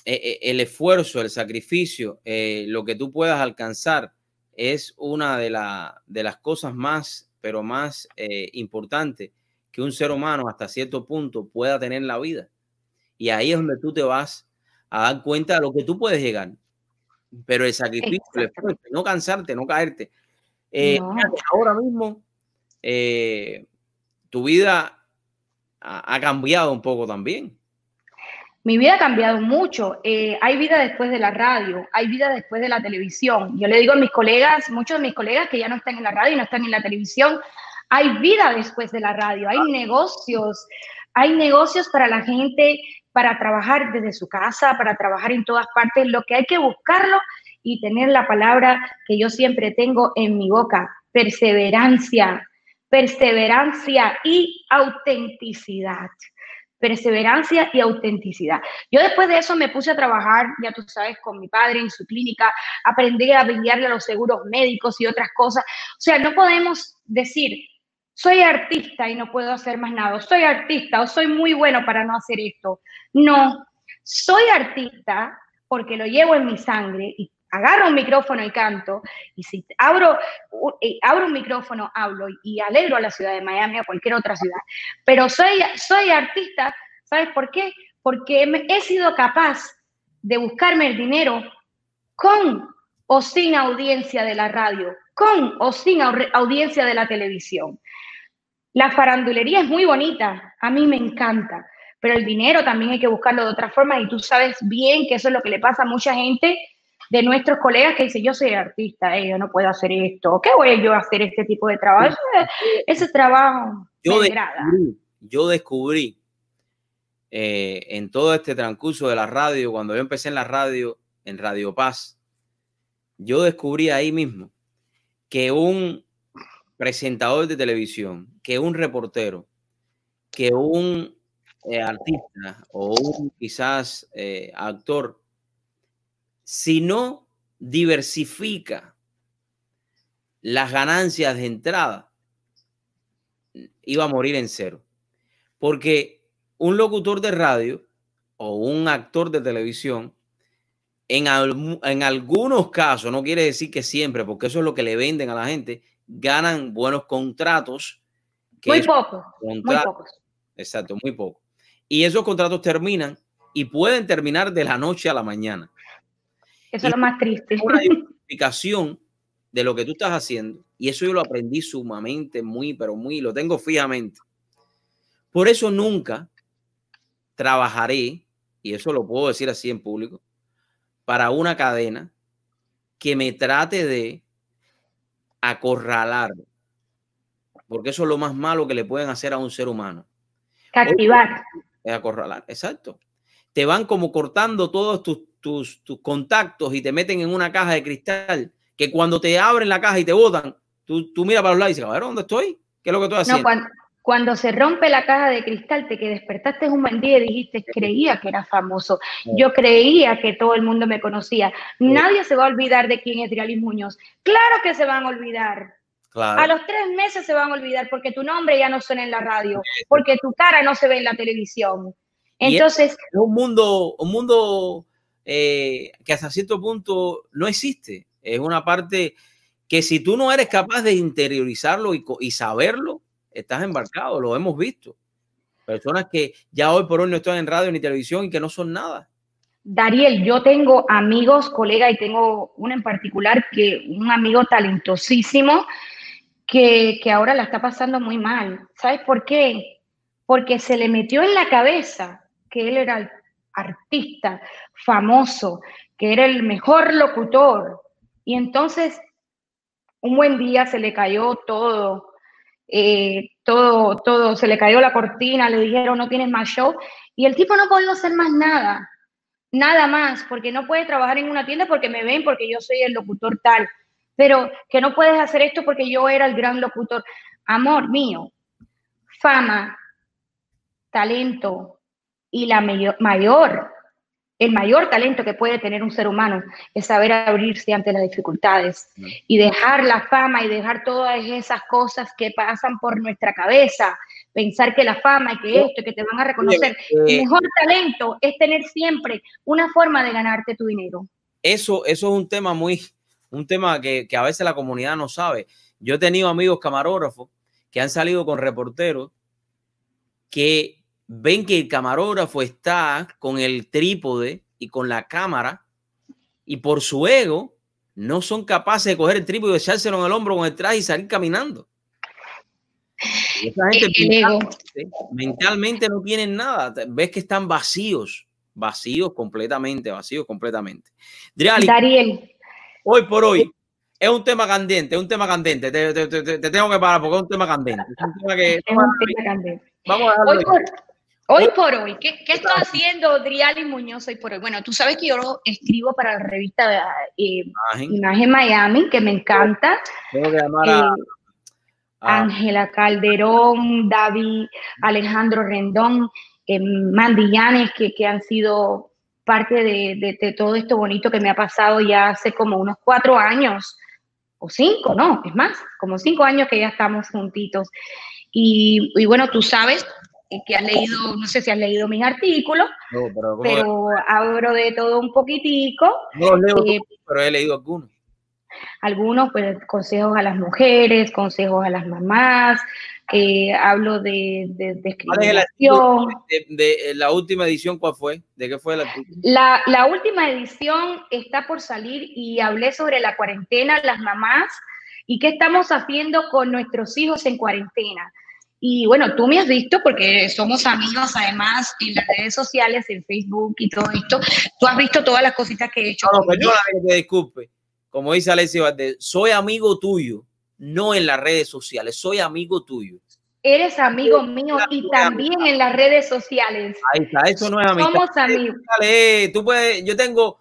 eh, eh, el esfuerzo, el sacrificio, eh, lo que tú puedas alcanzar es una de, de las cosas más, pero más importantes que un ser humano hasta cierto punto pueda tener en la vida. Y ahí es donde tú te vas a dar cuenta de lo que tú puedes llegar. Pero el sacrificio, no cansarte, no caerte. Eh, ahora mismo, eh, tu vida ha, cambiado un poco también. Mi vida ha cambiado mucho. Eh, hay vida después de la radio, hay vida después de la televisión. Yo le digo a mis colegas, muchos de mis colegas que ya no están en la radio y no están en la televisión, hay vida después de la radio, hay negocios, hay negocios para la gente para trabajar desde su casa, para trabajar en todas partes. Lo que hay que buscarlo y tener la palabra que yo siempre tengo en mi boca, perseverancia, perseverancia y autenticidad. Perseverancia y autenticidad. Yo después de eso me puse a trabajar, ya tú sabes, con mi padre en su clínica, aprendí a enviarle a los seguros médicos y otras cosas. O sea, no podemos decir, soy artista y no puedo hacer más nada, soy artista o soy muy bueno para no hacer esto. No, soy artista porque lo llevo en mi sangre y agarro un micrófono y canto, y si abro, eh, abro un micrófono, hablo y alegro a la ciudad de Miami o cualquier otra ciudad. Pero soy, soy artista, ¿sabes por qué? Porque he sido capaz de buscarme el dinero con o sin audiencia de la radio, con o sin audiencia de la televisión. La farandulería es muy bonita, a mí me encanta, pero el dinero también hay que buscarlo de otra forma y tú sabes bien que eso es lo que le pasa a mucha gente de nuestros colegas que dice yo soy artista, eh, yo no puedo hacer esto, ¿qué voy yo a hacer este tipo de trabajo? Ese, trabajo yo descubrí, yo descubrí eh, en todo este transcurso de la radio, cuando yo empecé en la radio, en Radio Paz, yo descubrí ahí mismo que un presentador de televisión, que un reportero, que un eh, artista o un quizás eh, actor, si no diversifica las ganancias de entrada, iba a morir en cero. Porque un locutor de radio o un actor de televisión, en, en algunos casos, no quiere decir que siempre, porque eso es lo que le venden a la gente, ganan buenos contratos. muy pocos. Muy pocos. Exacto, muy poco. Y esos contratos terminan y pueden terminar de la noche a la mañana. Eso es lo más triste. Una diversificación de lo que tú estás haciendo, y eso yo lo aprendí sumamente, muy, pero muy, lo tengo fijamente. Por eso nunca trabajaré, y eso lo puedo decir así en público, para una cadena que me trate de acorralar, porque eso es lo más malo que le pueden hacer a un ser humano. Captivar. Es acorralar, exacto. Te van como cortando todos tus, tus, tus contactos y te meten en una caja de cristal que cuando te abren la caja y te botan, tú, tú miras para los lados y dices, a ver, ¿dónde estoy? ¿Qué es lo que estoy haciendo? No, cuando, cuando se rompe la caja de cristal, te que despertaste un buen día y dijiste, creía que era famoso, yo creía que todo el mundo me conocía. Nadie se va a olvidar de quién es Drialis Muñoz. Claro que se van a olvidar. Claro. A los tres meses se van a olvidar porque tu nombre ya no suena en la radio, porque tu cara no se ve en la televisión. Entonces, es un mundo, un mundo eh, que hasta cierto punto no existe. Es una parte que si tú no eres capaz de interiorizarlo y saberlo, estás embarcado, lo hemos visto. Personas que ya hoy por hoy no están en radio ni televisión y que no son nada. Dariel, yo tengo amigos, colegas, y tengo uno en particular que un amigo talentosísimo que, que ahora la está pasando muy mal. ¿Sabes por qué? Porque se le metió en la cabeza que él era el artista famoso, que era el mejor locutor. Y entonces, un buen día se le cayó todo, eh, todo, todo, se le cayó la cortina, le dijeron no tienes más show, y el tipo no podía hacer más nada nada más, porque no puedes trabajar en una tienda porque me ven, porque yo soy el locutor tal, pero que no puedes hacer esto porque yo era el gran locutor. Amor mío, fama, talento y la mayor, el mayor talento que puede tener un ser humano es saber abrirse ante las dificultades y dejar la fama y dejar todas esas cosas que pasan por nuestra cabeza, pensar que la fama y que esto, que te van a reconocer. Oye, El eh, mejor talento es tener siempre una forma de ganarte tu dinero. eso, eso es un tema muy, un tema que, que a veces la comunidad no sabe. Yo he tenido amigos camarógrafos que han salido con reporteros que ven que el camarógrafo está con el trípode y con la cámara y por su ego no son capaces de coger el trípode y echárselo en el hombro con el traje y salir caminando. Y esa gente mentalmente, mentalmente no tienen nada. Ves que están vacíos, vacíos completamente, vacíos completamente. Driali, Dariel, hoy por hoy es un tema candente, es un tema candente. Te, te- te- te tengo que parar porque es un tema candente. Es un tema que es un tema candente. vamos a Hoy por, hoy por hoy, ¿qué, qué está haciendo Driali Muñoz hoy por hoy? Bueno, tú sabes que yo escribo para la revista eh, Imagen. Imagen Miami, que me encanta. Tengo que llamar Eh, a, a- Ángela Calderón, David, Alejandro Rendón, eh, Mandy Llanes, que, que han sido parte de, de- de todo esto bonito que me ha pasado ya hace como unos cuatro años, o cinco, no, es más, como cinco años que ya estamos juntitos. Y, y bueno, tú sabes eh, que has leído, no sé si has leído mis artículos, No, pero, ¿cómo- pero hablo de todo un poquitico. no los leo eh, todos, pero he leído algunos. algunos pues, consejos a las mujeres, consejos a las mamás, eh, hablo de, de, de ¿Cuál es el artículo discriminación. de, de- la última edición? ¿Cuál fue? ¿De qué fue artículo? La, la última edición está por salir y hablé sobre la cuarentena, las mamás y qué estamos haciendo con nuestros hijos en cuarentena. Y bueno, tú me has visto porque somos amigos además en las redes sociales, en Facebook y todo esto. Tú has visto todas las cositas que he hecho. No, perdóname que te disculpe. Como dice Alexis Valdés, soy amigo tuyo, no en las redes sociales, soy amigo tuyo. Eres amigo mío y también en las redes sociales. Ahí está, eso no es amistad. Somos amigos. Dale, tú puedes, yo tengo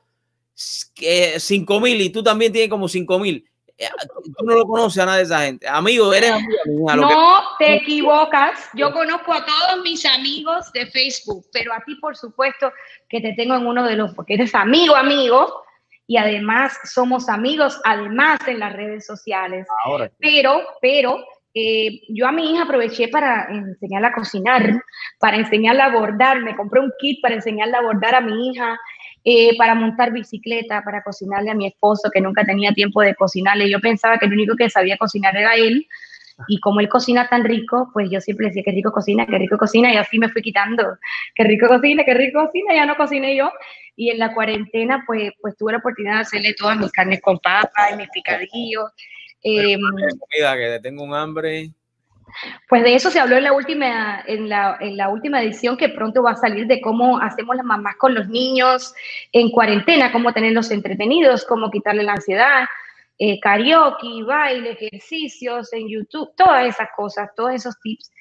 eh, cinco mil y tú también tienes como cinco mil. Eh, Tú no lo conoces a nadie de esa gente. Amigo, eres amigo. que- No te equivocas. Yo conozco a todos mis amigos de Facebook, pero a ti, por supuesto, que te tengo en uno de los, porque eres amigo, amigo, y además somos amigos, además en las redes sociales. Ahora. Pero, pero, eh, yo a mi hija aproveché para enseñarla a cocinar, para enseñarla a bordar. Me compré un kit para enseñarla a bordar a mi hija, eh, para montar bicicleta, para cocinarle a mi esposo, que nunca tenía tiempo de cocinarle. Yo pensaba que el único que sabía cocinar era él. Y como él cocina tan rico, pues yo siempre decía, que rico cocina, que rico cocina, y así me fui quitando, que rico cocina, que rico cocina, ya no cociné yo. Y en la cuarentena, pues, pues tuve la oportunidad de hacerle todas mis carnes con papa y mis picadillos. Eh, comida, que tengo un hambre. Pues de eso se habló en la última, en la, en la última edición que pronto va a salir de cómo hacemos las mamás con los niños en cuarentena, cómo tenerlos entretenidos, cómo quitarle la ansiedad, eh, karaoke, baile, ejercicios en YouTube, todas esas cosas, todos esos tips.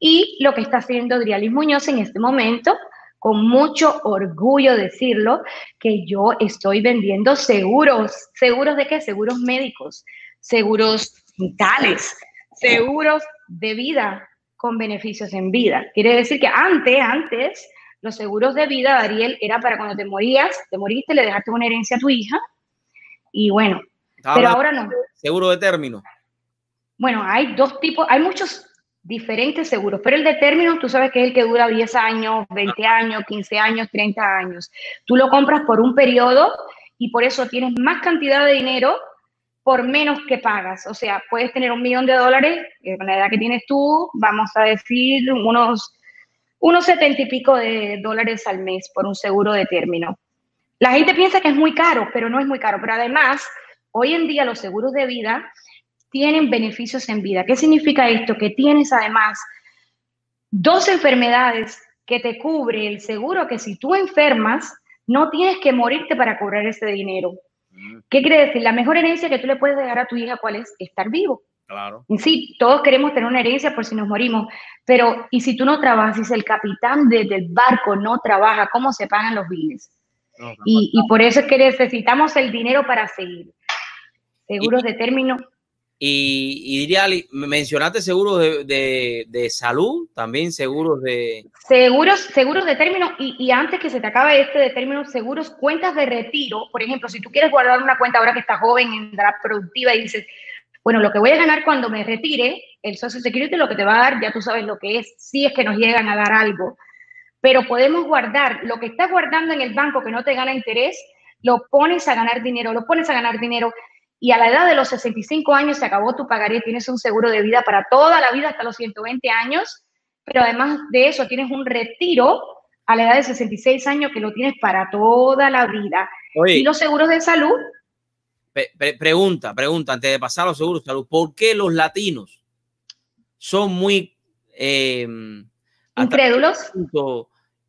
Y lo que está haciendo Drialis Muñoz en este momento, con mucho orgullo decirlo, que yo estoy vendiendo seguros. ¿Seguros de qué? Seguros médicos, seguros vitales, seguros de vida con beneficios en vida. Quiere decir que antes, antes, los seguros de vida, Ariel, era para cuando te morías, te moriste, le dejaste una herencia a tu hija. Y bueno, pero ahora no. Seguro de término. Bueno, hay dos tipos, hay muchos diferentes seguros, pero el de término, tú sabes que es el que dura 10 años, 20 años, 15 años, 30 años. Tú lo compras por un periodo y por eso tienes más cantidad de dinero por menos que pagas. O sea, puedes tener un millón de dólares, con la edad que tienes tú, vamos a decir unos, unos setenta y pico de dólares al mes por un seguro de término. La gente piensa que es muy caro, pero no es muy caro. Pero además, hoy en día los seguros de vida tienen beneficios en vida. ¿Qué significa esto? Que tienes además dos enfermedades que te cubre el seguro, que si tú enfermas, no tienes que morirte para cobrar ese dinero. ¿Qué quiere decir? La mejor herencia que tú le puedes dejar a tu hija, ¿cuál es? Estar vivo. Claro. sí, todos queremos tener una herencia por si nos morimos, pero ¿y si tú no trabajas? Si el capitán del barco no trabaja, ¿cómo se pagan los bienes? y, por eso es que necesitamos el dinero para seguir. Seguros de término. Y, diría, mencionaste seguros de, salud, también seguros de... Seguros, seguros de término, y, antes que se te acabe este de término, seguros, cuentas de retiro. Por ejemplo, si tú quieres guardar una cuenta ahora que estás joven, en edad productiva, y dices, bueno, lo que voy a ganar cuando me retire, el Social Security lo que te va a dar, ya tú sabes lo que es, si es que nos llegan a dar algo. Pero podemos guardar, lo que estás guardando en el banco que no te gana interés, lo pones a ganar dinero, lo pones a ganar dinero y a la edad de los 65 años se acabó tu pagaré, tienes un seguro de vida para toda la vida hasta los 120 años, pero además de eso tienes un retiro a la edad de 66 años que lo tienes para toda la vida. y los seguros de salud. pregunta, pregunta, antes de pasar a los seguros de salud, ¿por qué los latinos son muy... Eh, Incrédulos.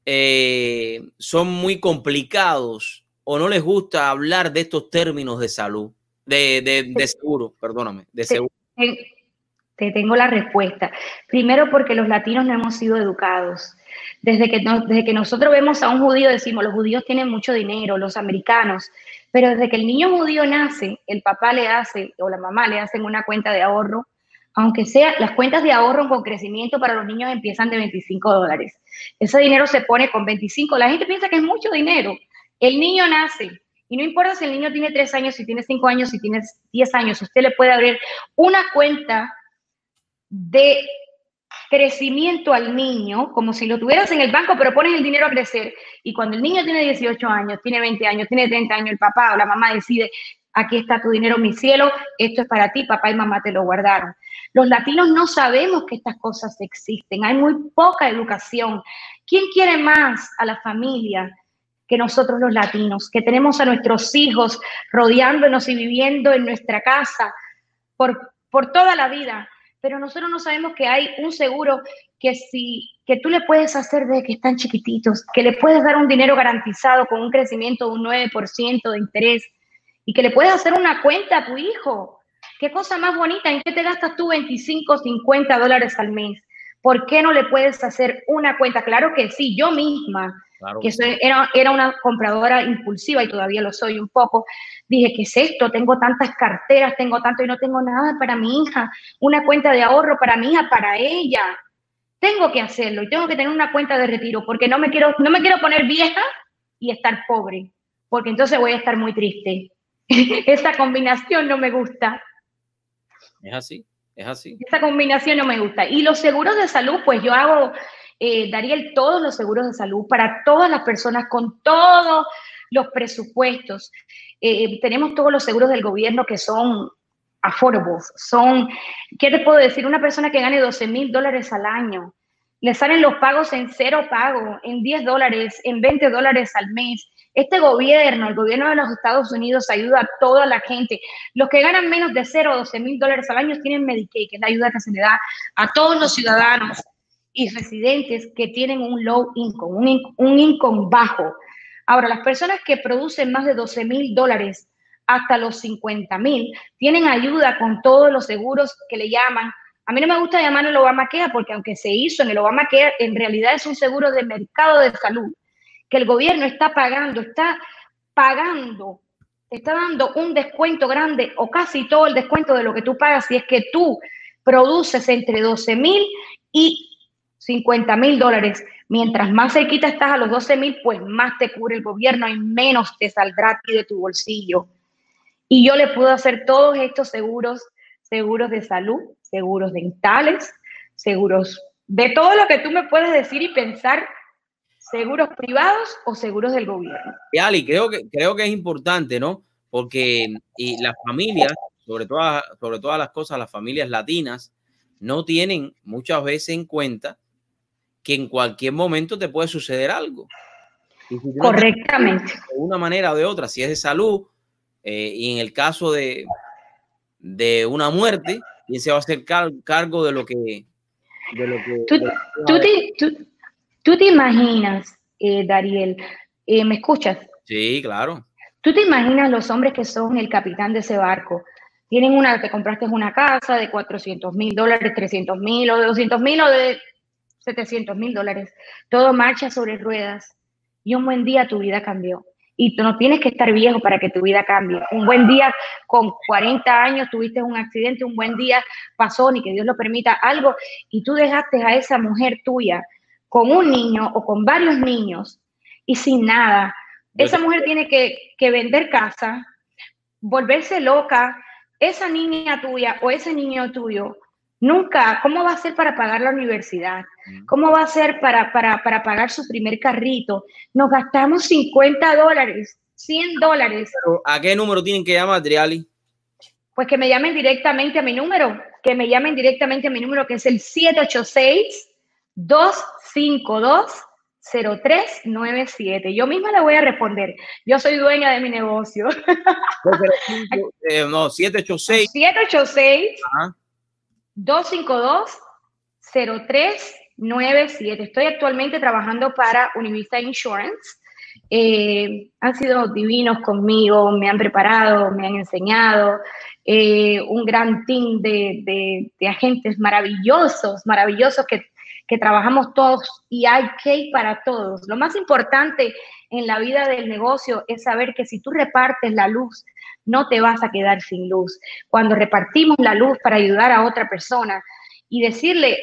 Eh, son muy complicados o no les gusta hablar de estos términos de salud? De, seguro, perdóname, de seguro. Te, tengo la respuesta. Primero porque los latinos no hemos sido educados. Desde que, desde que nosotros vemos a un judío decimos, los judíos tienen mucho dinero, los americanos, pero desde que el niño judío nace, el papá le hace o la mamá le hacen una cuenta de ahorro, aunque sea, las cuentas de ahorro con crecimiento para los niños empiezan de 25 dólares. Ese dinero se pone con 25. La gente piensa que es mucho dinero. El niño nace, y no importa si el niño tiene tres años, si tiene cinco años, si tiene diez años, usted le puede abrir una cuenta de crecimiento al niño, como si lo tuvieras en el banco, pero pones el dinero a crecer. Y cuando el niño tiene 18 años, tiene 20 años, tiene 30 años, el papá o la mamá decide, aquí está tu dinero, mi cielo, esto es para ti, papá y mamá te lo guardaron. Los latinos no sabemos que estas cosas existen, hay muy poca educación. ¿Quién quiere más a la familia? Nosotros los latinos, que tenemos a nuestros hijos rodeándonos y viviendo en nuestra casa por, por toda la vida, pero nosotros no sabemos que hay un seguro que si que tú le puedes hacer desde que están chiquititos, que le puedes dar un dinero garantizado con un crecimiento de un 9% de interés y que le puedes hacer una cuenta a tu hijo. Qué cosa más bonita, ¿en qué te gastas tú 25, 50 dólares al mes? ¿Por qué no le puedes hacer una cuenta? Claro que sí, yo misma que era, era una compradora impulsiva y todavía lo soy un poco. Dije, ¿qué es esto? Tengo tantas carteras, tengo tanto y no tengo nada para mi hija, una cuenta de ahorro para mi hija, para ella. Tengo que hacerlo y tengo que tener una cuenta de retiro porque no me quiero, no me quiero poner vieja y estar pobre, porque entonces voy a estar muy triste. Esa combinación no me gusta. Es así, es así. Esa combinación no me gusta. Y los seguros de salud, pues yo hago eh, Dariel, todos los seguros de salud para todas las personas con todos los presupuestos. Eh, tenemos todos los seguros del gobierno que son affordables, son, ¿qué te puedo decir? Una persona que gane 12 mil dólares al año, le salen los pagos en cero pago, en 10 dólares, en 20 dólares al mes. Este gobierno, el gobierno de los Estados Unidos, ayuda a toda la gente. Los que ganan menos de 0 o 12 mil dólares al año tienen Medicaid, que es la ayuda que se le da a todos los ciudadanos y residentes que tienen un low income, un, un income bajo. Ahora, las personas que producen más de 12 mil dólares hasta los 50 mil tienen ayuda con todos los seguros que le llaman a mí no me gusta llamarlo el Obamacare porque aunque se hizo en el Obamacare, en realidad es un seguro de mercado de salud que el gobierno está pagando, está pagando, está dando un descuento grande o casi todo el descuento de lo que tú pagas si es que tú produces entre 12 mil y 50 mil dólares. Mientras más cerquita estás a los 12 mil, pues más te cubre el gobierno y menos te saldrá a ti de tu bolsillo. Y yo le puedo hacer todos estos seguros, seguros de salud, seguros dentales, seguros de todo lo que tú me puedes decir y pensar, seguros privados o seguros del gobierno. Y Ali, creo que, creo que es importante, ¿no? Porque y las familias, sobre, todas, sobre todas las cosas, las familias latinas, no tienen muchas veces en cuenta que en cualquier momento te puede suceder algo. Correctamente. De una manera o de otra, si es de salud, eh, y en el caso de, de una muerte, y se va a hacer cargo de lo que... De lo que, ¿Tú, tú, te, imaginas, eh, Dariel, eh, ¿me escuchas? Sí, claro. ¿Tú te imaginas los hombres que son el capitán de ese barco? Tienen una, te compraste una casa de 400 mil dólares, 300 mil o de 200 mil o de 700 mil dólares. Todo marcha sobre ruedas y un buen día tu vida cambió y tú no tienes que estar viejo para que tu vida cambie. Un buen día con 40 años tuviste un accidente, un buen día pasó, ni que Dios lo permita, algo, y tú dejaste a esa mujer tuya con un niño o con varios niños y sin nada. Esa mujer tiene que, que vender casa, volverse loca. Esa niña tuya o ese niño tuyo Nunca, ¿cómo va a ser para pagar la universidad? ¿Cómo va a ser para, para, para pagar su primer carrito? Nos gastamos 50 dólares, 100 dólares. ¿A qué número tienen que llamar, Adriali? Pues que me llamen directamente a mi número, que me llamen directamente a mi número, que es el 786-252-0397. Yo misma le voy a responder. Yo soy dueña de mi negocio. Eh, no, 786. 786. Ajá. 252-0397. Estoy actualmente trabajando para Univista Insurance. Eh, han sido divinos conmigo, me han preparado, me han enseñado. Eh, un gran team de, agentes maravillosos, maravillosos que, que trabajamos todos y hay que para todos. Lo más importante en la vida del negocio es saber que si tú repartes la luz no te vas a quedar sin luz. Cuando repartimos la luz para ayudar a otra persona y decirle,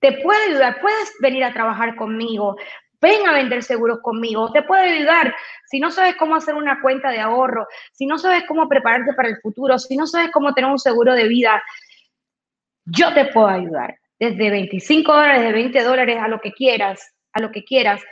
te puede ayudar, puedes venir a trabajar conmigo, ven a vender seguros conmigo, te puedo ayudar. Si no sabes cómo hacer una cuenta de ahorro, si no sabes cómo prepararte para el futuro, si no sabes cómo tener un seguro de vida, yo te puedo ayudar. Desde 25 dólares, de 20 dólares, a lo que quieras, a lo que quieras.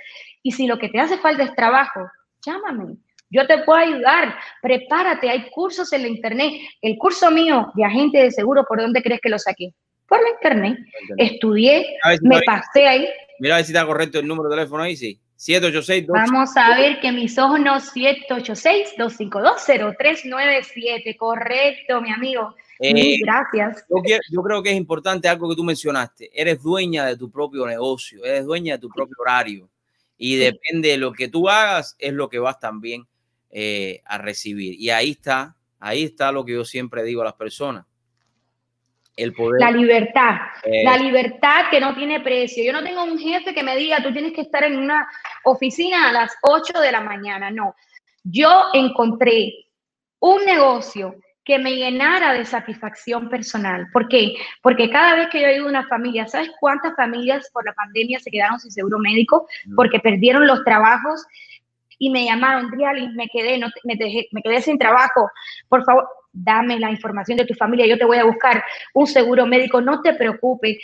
Y si lo que te hace falta es trabajo, llámame. Yo te puedo ayudar. Prepárate. Hay cursos en la internet. El curso mío de agente de seguro, ¿por dónde crees que lo saqué? Por la internet. Estudié, me pasé ahí. Mira a ver si está correcto el número de teléfono ahí, sí. 786 Vamos a ver que mis ojos no 786-252-0397. Correcto, mi amigo. Eh, gracias. yo, creo que es importante algo que tú mencionaste. Eres dueña de tu propio negocio, eres dueña de tu propio horario. Y depende de lo que tú hagas, es lo que vas también eh, a recibir. Y ahí está, ahí está lo que yo siempre digo a las personas. El poder. La libertad, la libertad que no tiene precio. Yo no tengo un jefe que me diga, tú tienes que estar en una oficina a las 8 de la mañana. No, yo encontré un negocio que me llenara de satisfacción personal. ¿Por qué? Porque cada vez que yo ayudo a una familia, ¿sabes cuántas familias por la pandemia se quedaron sin seguro médico? Porque perdieron los trabajos y me llamaron, Driali, me quedé, no, me, me quedé sin trabajo, por favor, dame la información de tu familia, yo te voy a buscar un seguro médico, no te preocupes.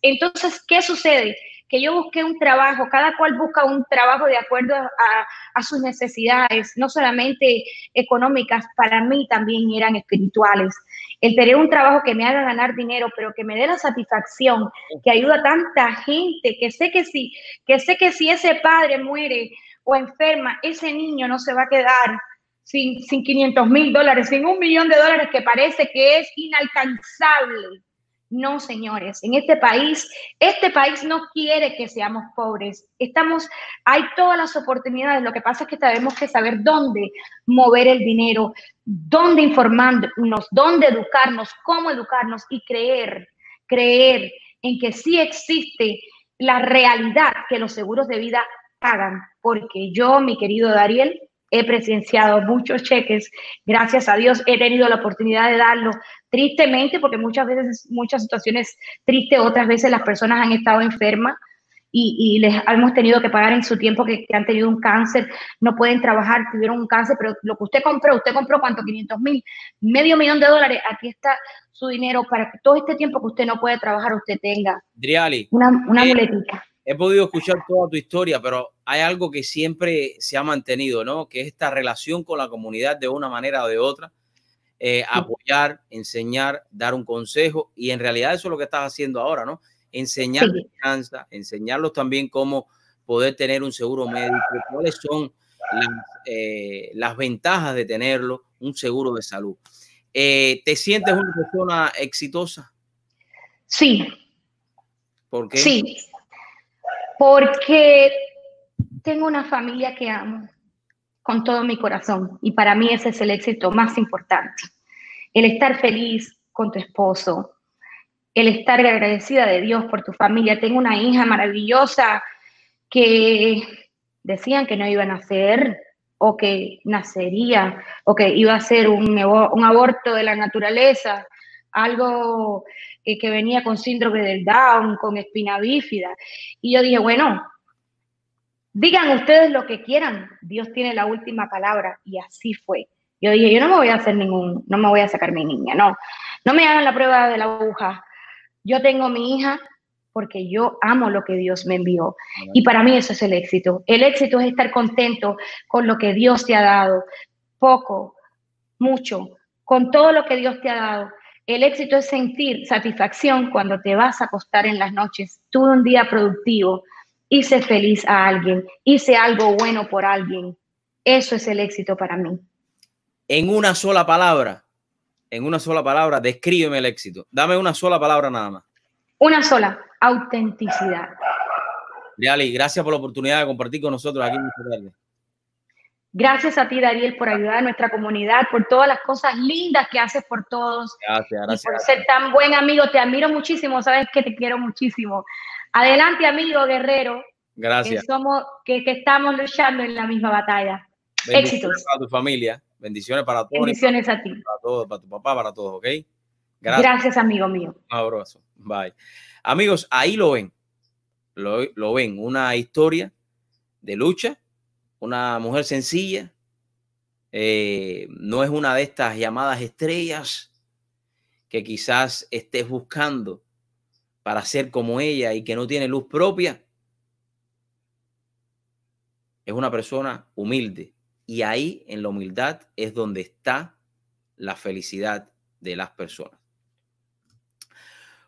Entonces, ¿qué sucede? que yo busqué un trabajo, cada cual busca un trabajo de acuerdo a, sus necesidades, no solamente económicas, para mí también eran espirituales. El tener un trabajo que me haga ganar dinero, pero que me dé la satisfacción, que ayuda a tanta gente, que sé que si, que sé que si ese padre muere o enferma, ese niño no se va a quedar sin, sin 500 mil dólares, sin un millón de dólares que parece que es inalcanzable. No, señores, en este país, este país no quiere que seamos pobres. Estamos, hay todas las oportunidades. Lo que pasa es que tenemos que saber dónde mover el dinero, dónde informarnos, dónde educarnos, cómo educarnos y creer, creer en que sí existe la realidad que los seguros de vida pagan. Porque yo, mi querido Dariel, he presenciado muchos cheques, gracias a Dios he tenido la oportunidad de darlo, tristemente, porque muchas veces, muchas situaciones tristes, otras veces las personas han estado enfermas y, les hemos tenido que pagar en su tiempo que, han tenido un cáncer, no pueden trabajar, tuvieron un cáncer, pero lo que usted compró, usted compró cuánto, 500 mil, medio millón de dólares, aquí está su dinero para que todo este tiempo que usted no puede trabajar, usted tenga una, una eh, muletita he podido escuchar toda tu historia, pero hay algo que siempre se ha mantenido, ¿no? Que es esta relación con la comunidad de una manera o de otra. Eh, apoyar, enseñar, dar un consejo y en realidad eso es lo que estás haciendo ahora, ¿no? Enseñar finanzas, enseñarlos también cómo poder tener un seguro médico, cuáles son eh, las, ventajas de tenerlo, un seguro de salud. Eh, ¿Te sientes una persona exitosa? Sí. ¿Por qué? Sí, porque tengo una familia que amo con todo mi corazón y para mí ese es el éxito más importante. El estar feliz con tu esposo, el estar agradecida de Dios por tu familia. Tengo una hija maravillosa que decían que no iba a nacer o que nacería o que iba a ser un, un aborto de la naturaleza, algo que venía con síndrome del Down, con espina bífida. Y yo dije, bueno, digan ustedes lo que quieran, Dios tiene la última palabra. Y así fue. Yo dije, yo no me voy a hacer ningún, no me voy a sacar mi niña, no, no me hagan la prueba de la aguja. Yo tengo mi hija porque yo amo lo que Dios me envió. Y para mí eso es el éxito. El éxito es estar contento con lo que Dios te ha dado, poco, mucho, con todo lo que Dios te ha dado. El éxito es sentir satisfacción cuando te vas a acostar en las noches. Tuve un día productivo, hice feliz a alguien, hice algo bueno por alguien. Eso es el éxito para mí. En una sola palabra, en una sola palabra, descríbeme el éxito. Dame una sola palabra nada más. Una sola, autenticidad. Leali, gracias por la oportunidad de compartir con nosotros aquí en esta tarde. Gracias a ti, Dariel, por ayudar a nuestra comunidad, por todas las cosas lindas que haces por todos. Gracias, gracias. Y por ser tan buen amigo. Te admiro muchísimo, sabes que te quiero muchísimo. Adelante, amigo guerrero. Gracias. Que, somos, que, estamos luchando en la misma batalla. Éxitos. Para tu familia. Bendiciones para todos. Bendiciones a ti. Para todos, para tu papá, para todos, ¿ok? Gracias. Gracias, amigo mío. Un abrazo. Bye. Amigos, ahí lo ven. Lo, lo ven. Una historia de lucha una mujer sencilla, eh, no es una de estas llamadas estrellas que quizás estés buscando para ser como ella y que no tiene luz propia. Es una persona humilde y ahí en la humildad es donde está la felicidad de las personas.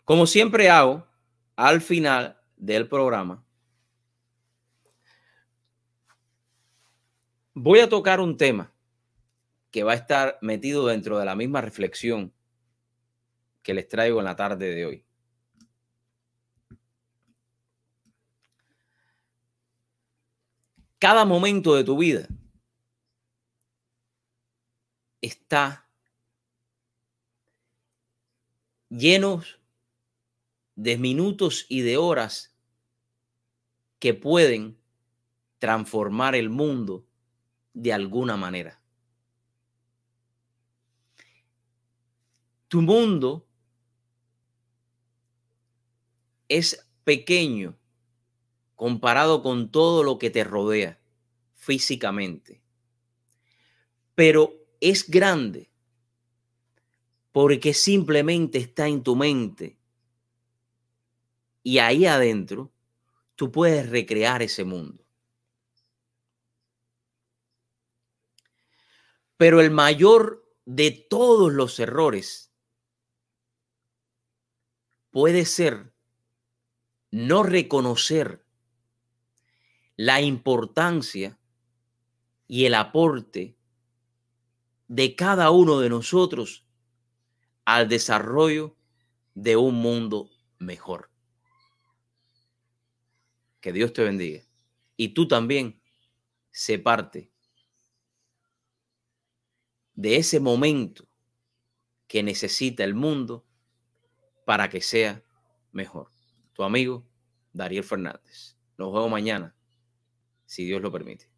Como siempre hago, al final del programa, Voy a tocar un tema que va a estar metido dentro de la misma reflexión que les traigo en la tarde de hoy. Cada momento de tu vida está lleno de minutos y de horas que pueden transformar el mundo de alguna manera. Tu mundo es pequeño comparado con todo lo que te rodea físicamente, pero es grande porque simplemente está en tu mente y ahí adentro tú puedes recrear ese mundo. Pero el mayor de todos los errores puede ser no reconocer la importancia y el aporte de cada uno de nosotros al desarrollo de un mundo mejor. Que Dios te bendiga. Y tú también sé parte de ese momento que necesita el mundo para que sea mejor. Tu amigo Dariel Fernández. Nos vemos mañana, si Dios lo permite.